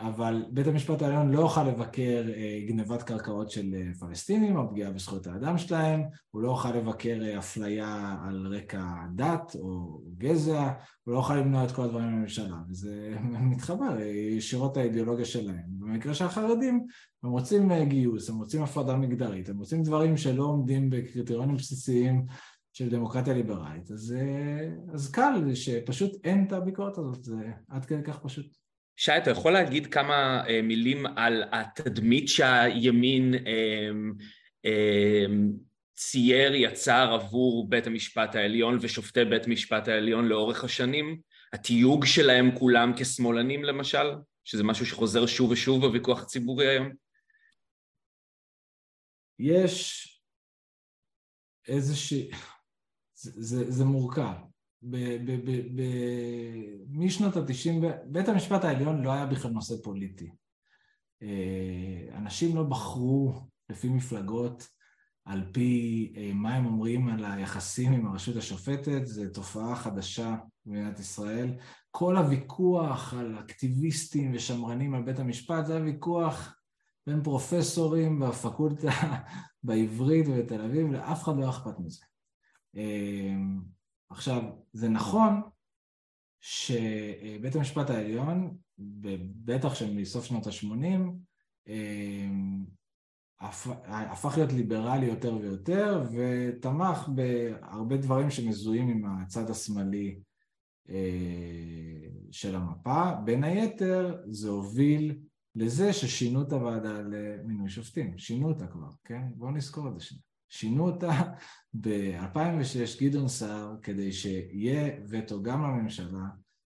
C: אבל בית המשפט העליון לא יוכל לבקר אה, גנבת קרקעות של אה, פלסטינים או פגיעה בזכויות האדם שלהם, הוא לא יוכל לבקר אה, אפליה על רקע דת או גזע, הוא לא יוכל למנוע את כל הדברים בממשלה, וזה מתחבר ישירות האידיאולוגיה שלהם. במקרה של החרדים, הם רוצים גיוס, הם רוצים הפרדה מגדרית, הם רוצים דברים שלא עומדים בקריטריונים בסיסיים של דמוקרטיה ליברלית, אז, אז קל שפשוט אין את הביקורת הזאת, זה עד כדי כך פשוט.
B: שי, אתה יכול להגיד כמה אה, מילים על התדמית שהימין אה, אה, צייר, יצר עבור בית המשפט העליון ושופטי בית המשפט העליון לאורך השנים? התיוג שלהם כולם כשמאלנים למשל? שזה משהו שחוזר שוב ושוב בוויכוח הציבורי היום?
C: יש איזושהי... זה, זה, זה מורכב. משנות התשעים, בית המשפט העליון לא היה בכלל נושא פוליטי. אה, אנשים לא בחרו לפי מפלגות על פי אה, מה הם אומרים על היחסים עם הרשות השופטת, זו תופעה חדשה במדינת ישראל. כל הוויכוח על אקטיביסטים ושמרנים על בית המשפט זה הוויכוח בין פרופסורים בפקולטה בעברית ובתל אביב, לאף אחד לא אכפת מזה. עכשיו, זה נכון שבית המשפט העליון, בטח שמסוף שנות ה-80, הפך להיות ליברלי יותר ויותר ותמך בהרבה דברים שמזוהים עם הצד השמאלי אה, של המפה. בין היתר זה הוביל לזה ששינו את הוועדה למינוי שופטים, שינו אותה כבר, כן? בואו נזכור את זה שנייה. שינו אותה ב-2006 גדעון סער כדי שיהיה וטו גם לממשלה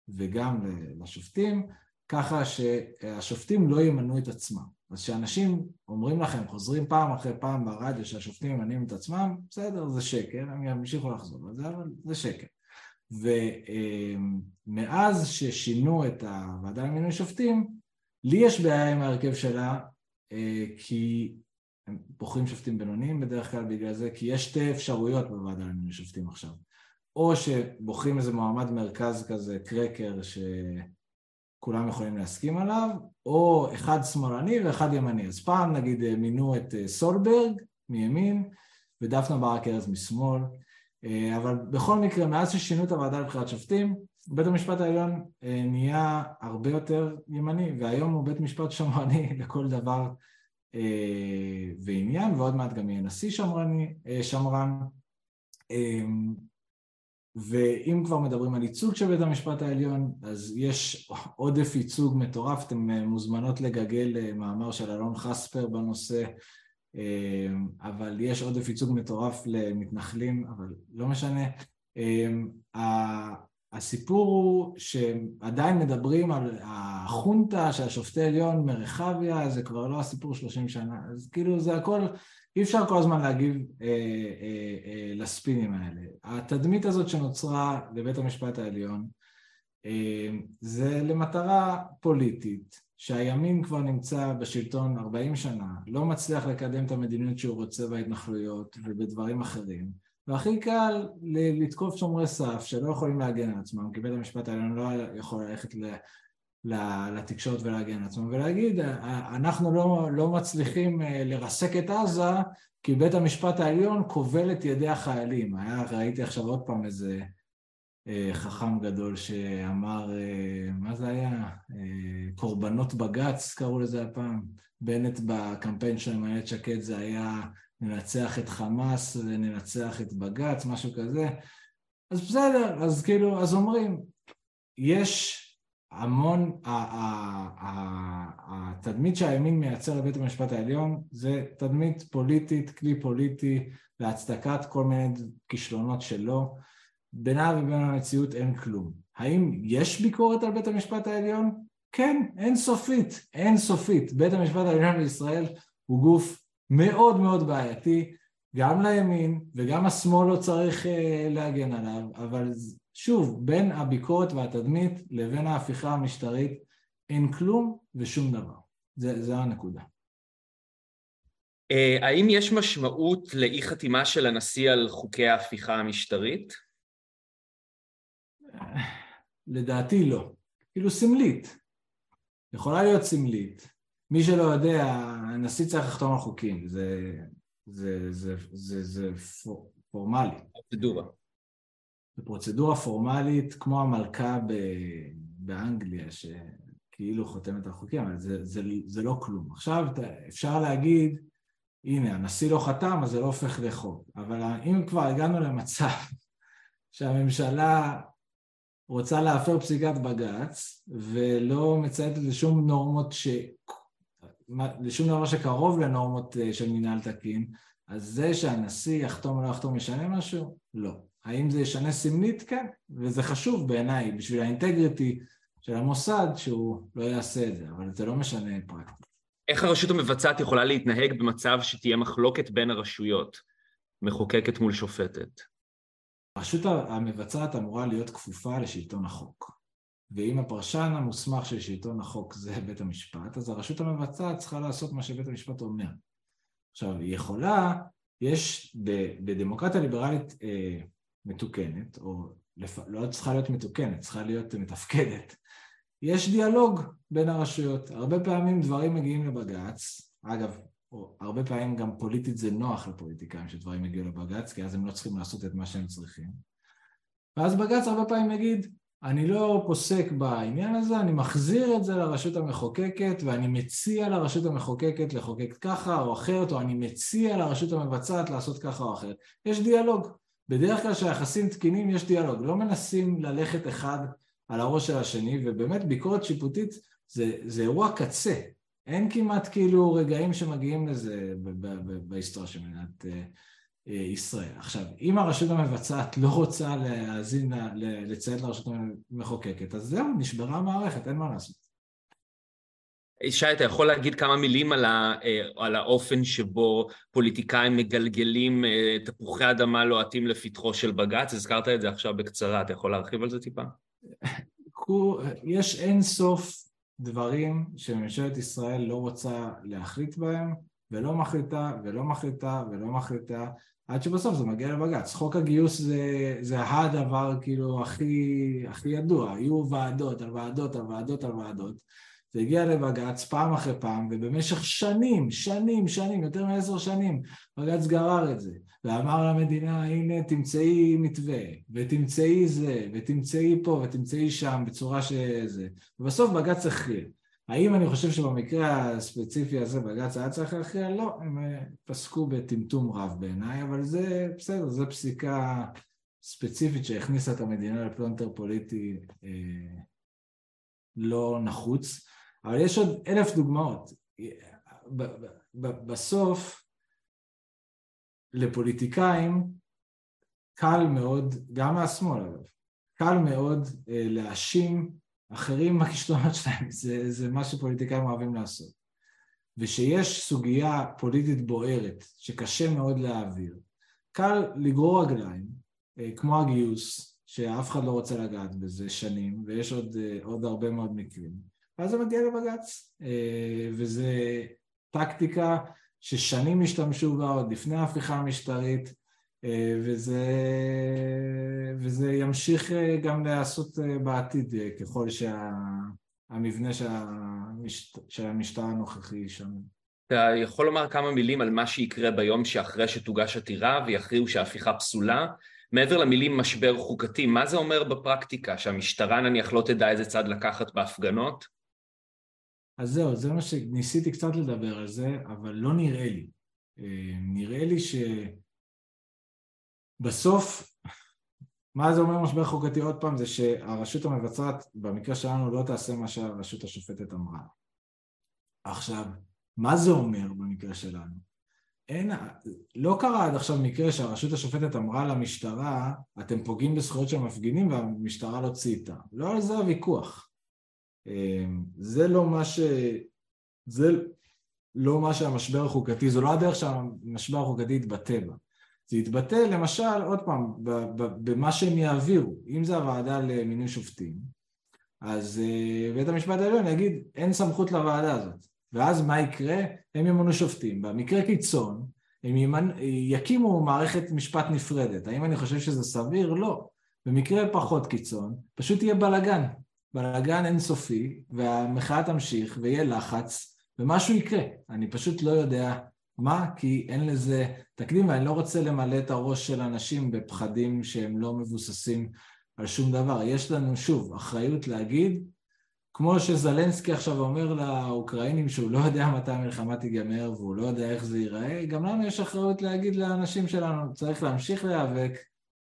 C: וגם לשופטים, ככה שהשופטים לא ימנו את עצמם. אז כשאנשים אומרים לכם, חוזרים פעם אחרי פעם ברדיו שהשופטים ממנים את עצמם, בסדר, זה שקר, הם ימשיכו לחזור על זה, אבל זה שקר. ומאז ששינו את הוועדה למינוי שופטים, לי יש בעיה עם ההרכב שלה, אה, כי הם בוחרים שופטים בינוניים בדרך כלל בגלל זה, כי יש שתי אפשרויות בוועדה למינוי שופטים עכשיו. או שבוחרים איזה מועמד מרכז כזה, קרקר, שכולם יכולים להסכים עליו, או אחד שמאלני ואחד ימני. אז פעם נגיד מינו את אה, סולברג מימין ודפנה ברק ארז משמאל, אה, אבל בכל מקרה, מאז ששינו את הוועדה לבחירת שופטים, בית המשפט העליון אה, נהיה הרבה יותר ימני, והיום הוא בית משפט שמרני לכל דבר אה, ועניין, ועוד מעט גם יהיה נשיא שמרני, אה, שמרן. אמ, ואם כבר מדברים על ייצוג של בית המשפט העליון, אז יש עודף ייצוג מטורף, אתם אה, מוזמנות לגגל מאמר של אלון חספר בנושא, אמ, אבל יש עודף ייצוג מטורף למתנחלים, אבל לא משנה. הסיפור הוא שעדיין מדברים על החונטה של השופטי עליון מרחביה, זה כבר לא הסיפור 30 שנה, אז כאילו זה הכל, אי אפשר כל הזמן להגיב אה, אה, אה, לספינים האלה. התדמית הזאת שנוצרה לבית המשפט העליון אה, זה למטרה פוליטית, שהימין כבר נמצא בשלטון 40 שנה, לא מצליח לקדם את המדיניות שהוא רוצה בהתנחלויות ובדברים אחרים. והכי קל לתקוף שומרי סף שלא יכולים להגן על עצמם, כי בית המשפט העליון לא יכול ללכת לתקשורת ולהגן על עצמם, ולהגיד, אנחנו לא, לא מצליחים אה, לרסק את עזה כי בית המשפט העליון כובל את ידי החיילים. היה, ראיתי עכשיו עוד פעם איזה אה, חכם גדול שאמר, אה, מה זה היה? קורבנות בג"ץ קראו לזה הפעם. בנט בקמפיין שלו עם איילת שקד זה היה ננצח את חמאס וננצח את בג"ץ, משהו כזה. אז בסדר, אז כאילו, אז אומרים, יש המון, התדמית שהימין מייצר לבית המשפט העליון זה תדמית פוליטית, כלי פוליטי להצדקת כל מיני כישלונות שלו, בינה ובין המציאות אין כלום. האם יש ביקורת על בית המשפט העליון? כן, אין סופית, אין סופית. בית המשפט העליון בישראל הוא גוף מאוד מאוד בעייתי, גם לימין וגם השמאל לא צריך uh, להגן עליו, אבל שוב, בין הביקורת והתדמית לבין ההפיכה המשטרית אין כלום ושום דבר. זה, זה הנקודה.
B: Uh, האם יש משמעות לאי חתימה של הנשיא על חוקי ההפיכה המשטרית?
C: לדעתי לא. כאילו סמלית. יכולה להיות סמלית. מי שלא יודע, הנשיא צריך לחתום על חוקים, זה, זה, זה, זה, זה פורמלי.
B: פרוצדורה.
C: זו פרוצדורה פורמלית כמו המלכה ב, באנגליה, שכאילו חותמת על חוקים, אבל זה, זה, זה לא כלום. עכשיו אפשר להגיד, הנה, הנשיא לא חתם, אז זה לא הופך לחוק. אבל אם כבר הגענו למצב שהממשלה רוצה להפר פסיקת בג"ץ ולא מצייתת לשום נורמות ש... לשום דבר שקרוב לנורמות אה, של מנהל תקין, אז זה שהנשיא יחתום או לא יחתום ישנה משהו? לא. האם זה ישנה סמלית? כן, וזה חשוב בעיניי בשביל האינטגריטי של המוסד שהוא לא יעשה את זה, אבל זה לא משנה פרקטית.
B: איך הרשות המבצעת יכולה להתנהג במצב שתהיה מחלוקת בין הרשויות, מחוקקת מול שופטת?
C: הרשות המבצעת אמורה להיות כפופה לשלטון החוק. ואם הפרשן המוסמך של שלטון החוק זה בית המשפט, אז הרשות המבצעת צריכה לעשות מה שבית המשפט אומר. עכשיו, היא יכולה, יש בדמוקרטיה ליברלית אה, מתוקנת, או לפ... לא צריכה להיות מתוקנת, צריכה להיות מתפקדת, יש דיאלוג בין הרשויות. הרבה פעמים דברים מגיעים לבג"ץ, אגב, או הרבה פעמים גם פוליטית זה נוח לפוליטיקאים שדברים יגיעו לבג"ץ, כי אז הם לא צריכים לעשות את מה שהם צריכים. ואז בג"ץ הרבה פעמים יגיד, אני לא פוסק בעניין הזה, אני מחזיר את זה לרשות המחוקקת ואני מציע לרשות המחוקקת לחוקק ככה או אחרת, או אני מציע לרשות המבצעת לעשות ככה או אחרת. יש דיאלוג. בדרך כלל כשהיחסים תקינים יש דיאלוג, לא מנסים ללכת אחד על הראש של השני, ובאמת ביקורת שיפוטית זה, זה אירוע קצה. אין כמעט כאילו רגעים שמגיעים לזה בהיסטוריה של מדינת אה, ישראל. עכשיו, אם הרשות המבצעת לא רוצה להאזין, לציית לרשות המחוקקת, אז זהו, נשברה המערכת, אין מה לעשות.
B: שי, אתה יכול להגיד כמה מילים על, ה, אה, על האופן שבו פוליטיקאים מגלגלים תפוחי אדמה לוהטים לפתחו של בג"ץ? הזכרת את זה עכשיו בקצרה, אתה יכול להרחיב על זה טיפה?
C: יש אין סוף דברים שממשלת ישראל לא רוצה להחליט בהם, ולא מחליטה, ולא מחליטה, ולא מחליטה, עד שבסוף זה מגיע לבג"ץ. חוק הגיוס זה, זה הדבר כאילו הכי, הכי ידוע, היו ועדות על ועדות על ועדות על ועדות, זה הגיע לבג"ץ פעם אחרי פעם, ובמשך שנים, שנים, שנים, יותר מעשר שנים, בג"ץ גרר את זה, ואמר למדינה, הנה תמצאי מתווה, ותמצאי זה, ותמצאי פה, ותמצאי שם, בצורה שזה, ובסוף בג"ץ הכריע. האם אני חושב שבמקרה הספציפי הזה בג"ץ היה צריך להכריע? לא, הם אה, פסקו בטמטום רב בעיניי, אבל זה בסדר, זו פסיקה ספציפית שהכניסה את המדינה לפלונטר פוליטי אה, לא נחוץ. אבל יש עוד אלף דוגמאות. בסוף, לפוליטיקאים קל מאוד, גם מהשמאל אגב, קל מאוד אה, להאשים אחרים בכישלונות שלהם, זה, זה מה שפוליטיקאים אוהבים לעשות. ושיש סוגיה פוליטית בוערת שקשה מאוד להעביר, קל לגרור רגליים, אה, כמו הגיוס, שאף אחד לא רוצה לגעת בזה שנים, ויש עוד, אה, עוד הרבה מאוד מקרים. ואז זה מגיע לבג"ץ. אה, וזה טקטיקה ששנים השתמשו בה עוד לפני ההפיכה המשטרית, וזה, וזה ימשיך אה, גם להיעשות בעתיד ככל שהמבנה שהמשט, של המשטר הנוכחי יישמר.
B: אתה יכול לומר כמה מילים על מה שיקרה ביום שאחרי שתוגש עתירה ויכריעו שההפיכה פסולה? מעבר למילים משבר חוקתי, מה זה אומר בפרקטיקה? שהמשטרה נניח לא תדע איזה צד לקחת בהפגנות?
C: אז זהו, זה מה שניסיתי קצת לדבר על זה, אבל לא נראה לי. אה, נראה לי שבסוף, מה זה אומר משבר חוקתי עוד פעם? זה שהרשות המבצעת, במקרה שלנו, לא תעשה מה שהרשות השופטת אמרה. עכשיו, מה זה אומר במקרה שלנו? אין, לא קרה עד עכשיו מקרה שהרשות השופטת אמרה למשטרה, אתם פוגעים בזכויות של מפגינים והמשטרה לא צייתה. לא על זה הוויכוח. אה, זה לא מה ש... זה לא מה שהמשבר החוקתי, זו לא הדרך שהמשבר החוקתי יתבטא בה. זה יתבטא למשל, עוד פעם, במה שהם יעבירו. אם זה הוועדה למינוי שופטים, אז אה, בית המשפט העליון יגיד, אין סמכות לוועדה הזאת. ואז מה יקרה? הם ימונו שופטים. במקרה קיצון, הם ימנ... יקימו מערכת משפט נפרדת. האם אני חושב שזה סביר? לא. במקרה פחות קיצון, פשוט יהיה בלאגן. בלאגן אינסופי, והמחאה תמשיך, ויהיה לחץ, ומשהו יקרה. אני פשוט לא יודע מה, כי אין לזה תקדים, ואני לא רוצה למלא את הראש של אנשים בפחדים שהם לא מבוססים על שום דבר. יש לנו, שוב, אחריות להגיד, כמו שזלנסקי עכשיו אומר לאוקראינים שהוא לא יודע מתי המלחמה תיגמר והוא לא יודע איך זה ייראה, גם לנו יש אחריות להגיד לאנשים שלנו, צריך להמשיך להיאבק,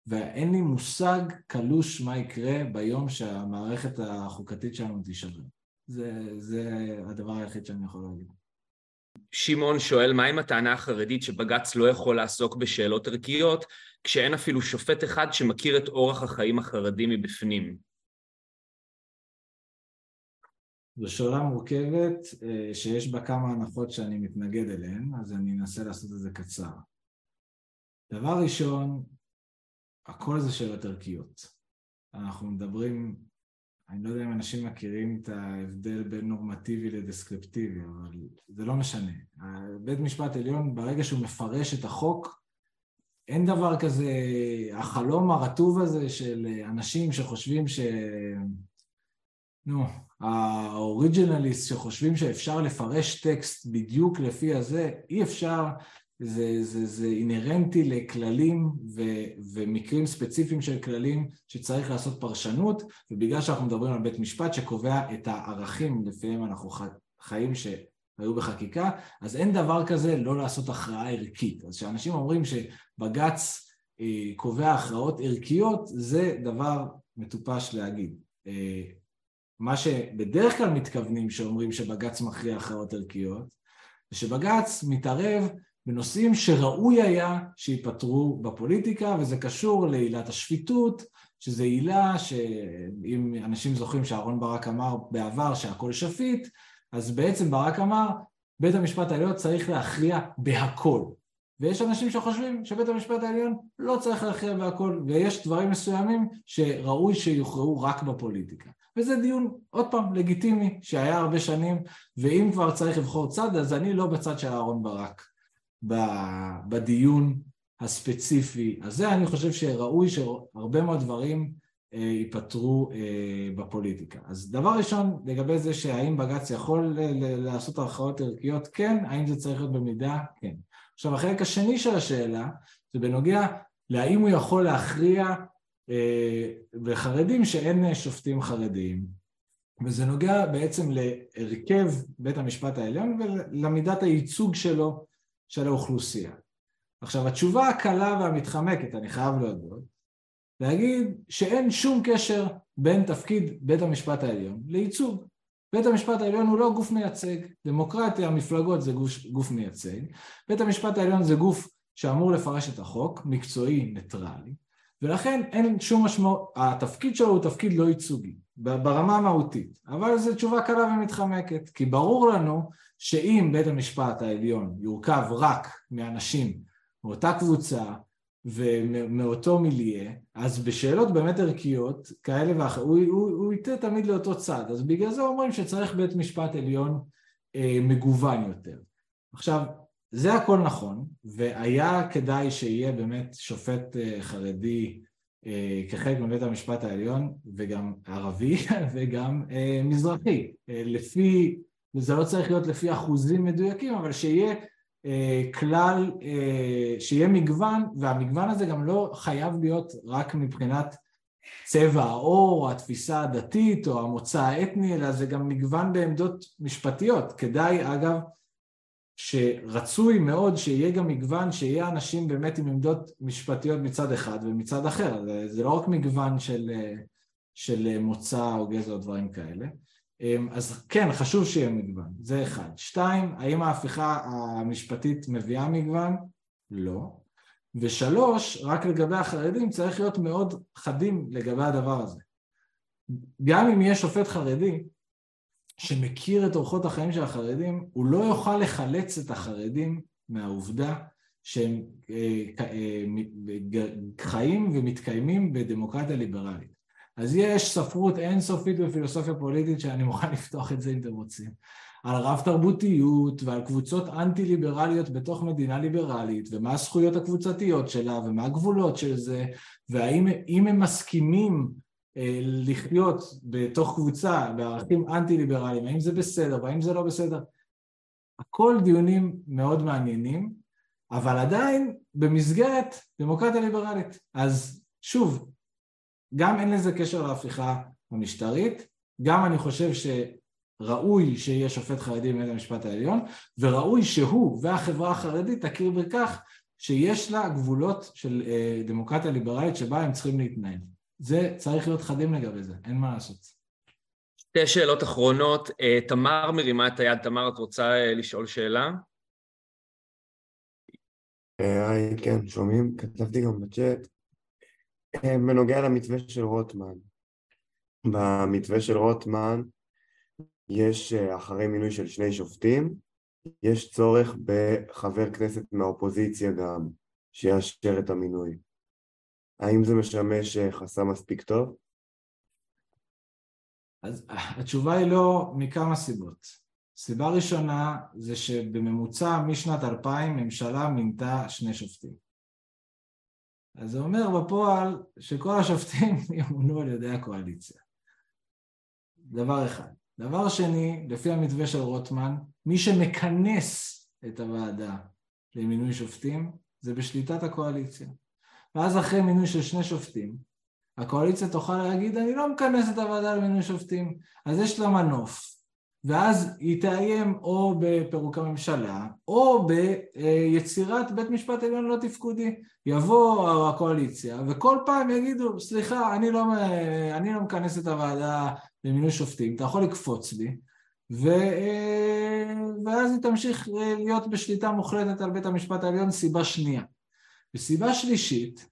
C: ואין לי מושג קלוש מה יקרה ביום שהמערכת החוקתית שלנו תישבר. זה, זה הדבר היחיד שאני יכול להגיד.
B: שמעון שואל, מה עם הטענה החרדית שבג"ץ לא יכול לעסוק בשאלות ערכיות, כשאין אפילו שופט אחד שמכיר את אורח החיים החרדי מבפנים?
C: זו שאלה מורכבת אה, שיש בה כמה הנחות שאני מתנגד אליהן, אז אני אנסה לעשות את זה קצר. דבר ראשון, הכל זה שאלות ערכיות. אנחנו מדברים, אני לא יודע אם אנשים מכירים את ההבדל בין נורמטיבי לדסקריפטיבי, אבל זה לא משנה. בית משפט עליון, ברגע שהוא מפרש את החוק, אין דבר כזה, החלום הרטוב הזה של אנשים שחושבים ש... נו, האוריג'ינליסט שחושבים שאפשר לפרש טקסט בדיוק לפי הזה, אי אפשר, זה, זה, זה אינהרנטי לכללים ו, ומקרים ספציפיים של כללים שצריך לעשות פרשנות, ובגלל שאנחנו מדברים על בית משפט שקובע את הערכים לפיהם אנחנו חיים שהיו בחקיקה, אז אין דבר כזה לא לעשות הכרעה ערכית. אז כשאנשים אומרים שבג"ץ אה, קובע הכרעות ערכיות, זה דבר מטופש להגיד. אה, מה שבדרך כלל מתכוונים שאומרים שבג"ץ מכריע הכרעות ערכיות, זה שבג"ץ מתערב בנושאים שראוי היה שייפתרו בפוליטיקה, וזה קשור לעילת השפיטות, שזו עילה שאם אנשים זוכרים שאהרן ברק אמר בעבר שהכל שפיט, אז בעצם ברק אמר, בית המשפט העליון צריך להכריע בהכל. ויש אנשים שחושבים שבית המשפט העליון לא צריך להכריע בהכל, ויש דברים מסוימים שראוי שיוכרעו רק בפוליטיקה. וזה דיון, עוד פעם, לגיטימי, שהיה הרבה שנים, ואם כבר צריך לבחור צד, אז אני לא בצד של אהרן ברק בדיון הספציפי הזה. אני חושב שראוי שהרבה מאוד דברים אה, ייפתרו אה, בפוליטיקה. אז דבר ראשון, לגבי זה שהאם בג"ץ יכול לעשות הכרעות ערכיות, כן, האם זה צריך להיות במידה, כן. עכשיו, החלק השני של השאלה, זה בנוגע להאם הוא יכול להכריע וחרדים שאין שופטים חרדיים. וזה נוגע בעצם להרכב בית המשפט העליון ולמידת הייצוג שלו של האוכלוסייה. עכשיו התשובה הקלה והמתחמקת, אני חייב להודות, להגיד שאין שום קשר בין תפקיד בית המשפט העליון לייצוג. בית המשפט העליון הוא לא גוף מייצג, דמוקרטיה, מפלגות זה גוף, גוף מייצג, בית המשפט העליון זה גוף שאמור לפרש את החוק, מקצועי, ניטרלי, ולכן אין שום משמעות, התפקיד שלו הוא תפקיד לא ייצוגי, ברמה המהותית, אבל זו תשובה קלה ומתחמקת, כי ברור לנו שאם בית המשפט העליון יורכב רק מאנשים מאותה קבוצה ומאותו מיליה, אז בשאלות באמת ערכיות כאלה ואחרות, הוא, הוא, הוא ייתן תמיד לאותו צד, אז בגלל זה אומרים שצריך בית משפט עליון אה, מגוון יותר. עכשיו, זה הכל נכון, והיה כדאי שיהיה באמת שופט אה, חרדי כחלק מבית המשפט העליון, וגם ערבי וגם אה, מזרחי. לפי, זה לא צריך להיות לפי אחוזים מדויקים, אבל שיהיה כלל, שיהיה מגוון, והמגוון הזה גם לא חייב להיות רק מבחינת צבע העור, התפיסה הדתית או המוצא האתני, אלא זה גם מגוון בעמדות משפטיות. כדאי, אגב, שרצוי מאוד שיהיה גם מגוון, שיהיה אנשים באמת עם עמדות משפטיות מצד אחד ומצד אחר. זה, זה לא רק מגוון של, של מוצא או גזע או דברים כאלה. אז כן, חשוב שיהיה מגוון, זה אחד. שתיים, האם ההפיכה המשפטית מביאה מגוון? לא. ושלוש, רק לגבי החרדים צריך להיות מאוד חדים לגבי הדבר הזה. גם אם יהיה שופט חרדי שמכיר את אורחות החיים של החרדים, הוא לא יוכל לחלץ את החרדים מהעובדה שהם אה, אה, חיים ומתקיימים בדמוקרטיה ליברלית. אז יש ספרות אינסופית בפילוסופיה פוליטית שאני מוכן לפתוח את זה אם אתם רוצים. על רב תרבותיות ועל קבוצות אנטי ליברליות בתוך מדינה ליברלית ומה הזכויות הקבוצתיות שלה ומה הגבולות של זה והאם הם מסכימים לחיות בתוך קבוצה בערכים אנטי ליברליים האם זה בסדר והאם זה לא בסדר הכל דיונים מאוד מעניינים אבל עדיין במסגרת דמוקרטיה ליברלית אז שוב גם אין לזה קשר להפיכה המשטרית גם אני חושב ש ראוי שיהיה שופט חרדי בבית המשפט העליון, וראוי שהוא והחברה החרדית תכיר בכך שיש לה גבולות של אה, דמוקרטיה ליברלית שבה הם צריכים להתנהל. זה צריך להיות חדים לגבי זה, אין מה לעשות.
B: שתי שאלות אחרונות. אה, תמר מרימה את היד. תמר, את רוצה אה, לשאול שאלה?
D: היי, כן, שומעים? כתבתי גם בצ'אט. בנוגע למתווה של רוטמן. במתווה של רוטמן יש אה, אחרי מינוי של שני שופטים, יש צורך בחבר כנסת מהאופוזיציה גם שיאשר את המינוי. האם זה משמש אה, חסם מספיק טוב?
C: אז התשובה היא לא מכמה סיבות. סיבה ראשונה זה שבממוצע משנת 2000 ממשלה מינתה שני שופטים. אז זה אומר בפועל שכל השופטים ימונו על ידי הקואליציה. דבר אחד. דבר שני, לפי המתווה של רוטמן, מי שמכנס את הוועדה למינוי שופטים זה בשליטת הקואליציה. ואז אחרי מינוי של שני שופטים, הקואליציה תוכל להגיד, אני לא מכנס את הוועדה למינוי שופטים, אז יש לה מנוף, ואז היא תאיים או בפירוק הממשלה, או ביצירת בית משפט עליון לא תפקודי. יבוא הקואליציה, וכל פעם יגידו, סליחה, אני לא, אני לא מכנס את הוועדה למינוי שופטים, אתה יכול לקפוץ לי, ו... ואז היא תמשיך להיות בשליטה מוחלטת על בית המשפט העליון, סיבה שנייה. וסיבה שלישית,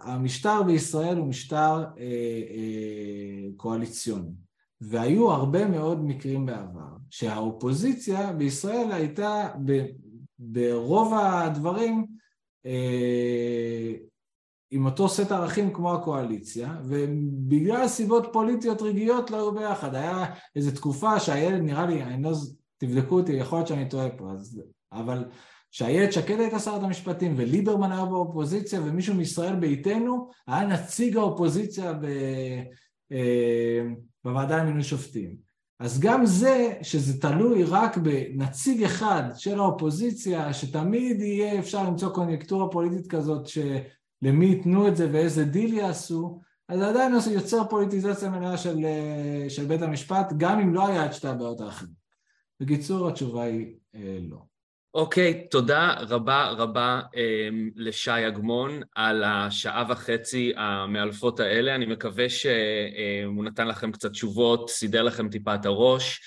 C: המשטר בישראל הוא משטר אה, אה, קואליציוני. והיו הרבה מאוד מקרים בעבר שהאופוזיציה בישראל הייתה ב, ברוב הדברים אה, עם אותו סט ערכים כמו הקואליציה, ובגלל סיבות פוליטיות רגעיות לא היו ביחד. היה איזו תקופה שאיילת, נראה לי, אני לא, תבדקו אותי, יכול להיות שאני טועה פה, אז, אבל שאיילת שקד הייתה שרת המשפטים וליברמן היה באופוזיציה ומישהו מישראל ביתנו היה נציג האופוזיציה ב... אה, בוועדה למינוי שופטים. אז גם זה, שזה תלוי רק בנציג אחד של האופוזיציה, שתמיד יהיה אפשר למצוא קוניונקטורה פוליטית כזאת שלמי ייתנו את זה ואיזה דיל יעשו, אז זה עדיין יוצר פוליטיזציה מלאה של, של בית המשפט, גם אם לא היה את שתי הבעיות האחרות. בקיצור, התשובה היא אה, לא.
B: אוקיי, okay, תודה רבה רבה um, לשי אגמון על השעה וחצי המאלפות האלה. אני מקווה שהוא נתן לכם קצת תשובות, סידר לכם טיפה את הראש.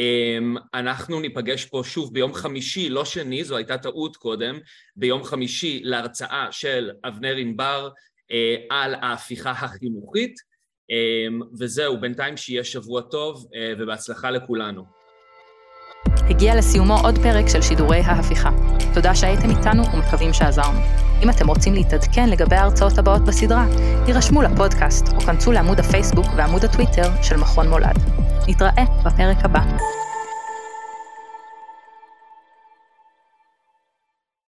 B: Um, אנחנו ניפגש פה שוב ביום חמישי, לא שני, זו הייתה טעות קודם, ביום חמישי להרצאה של אבנר ענבר uh, על ההפיכה החינוכית. וזהו, בינתיים שיהיה שבוע טוב uh, ובהצלחה לכולנו.
A: הגיע לסיומו עוד פרק של שידורי ההפיכה. תודה שהייתם איתנו ומקווים שעזרנו. אם אתם רוצים להתעדכן לגבי ההרצאות הבאות בסדרה, הירשמו לפודקאסט או כנסו לעמוד הפייסבוק ועמוד הטוויטר של מכון מולד. נתראה בפרק הבא.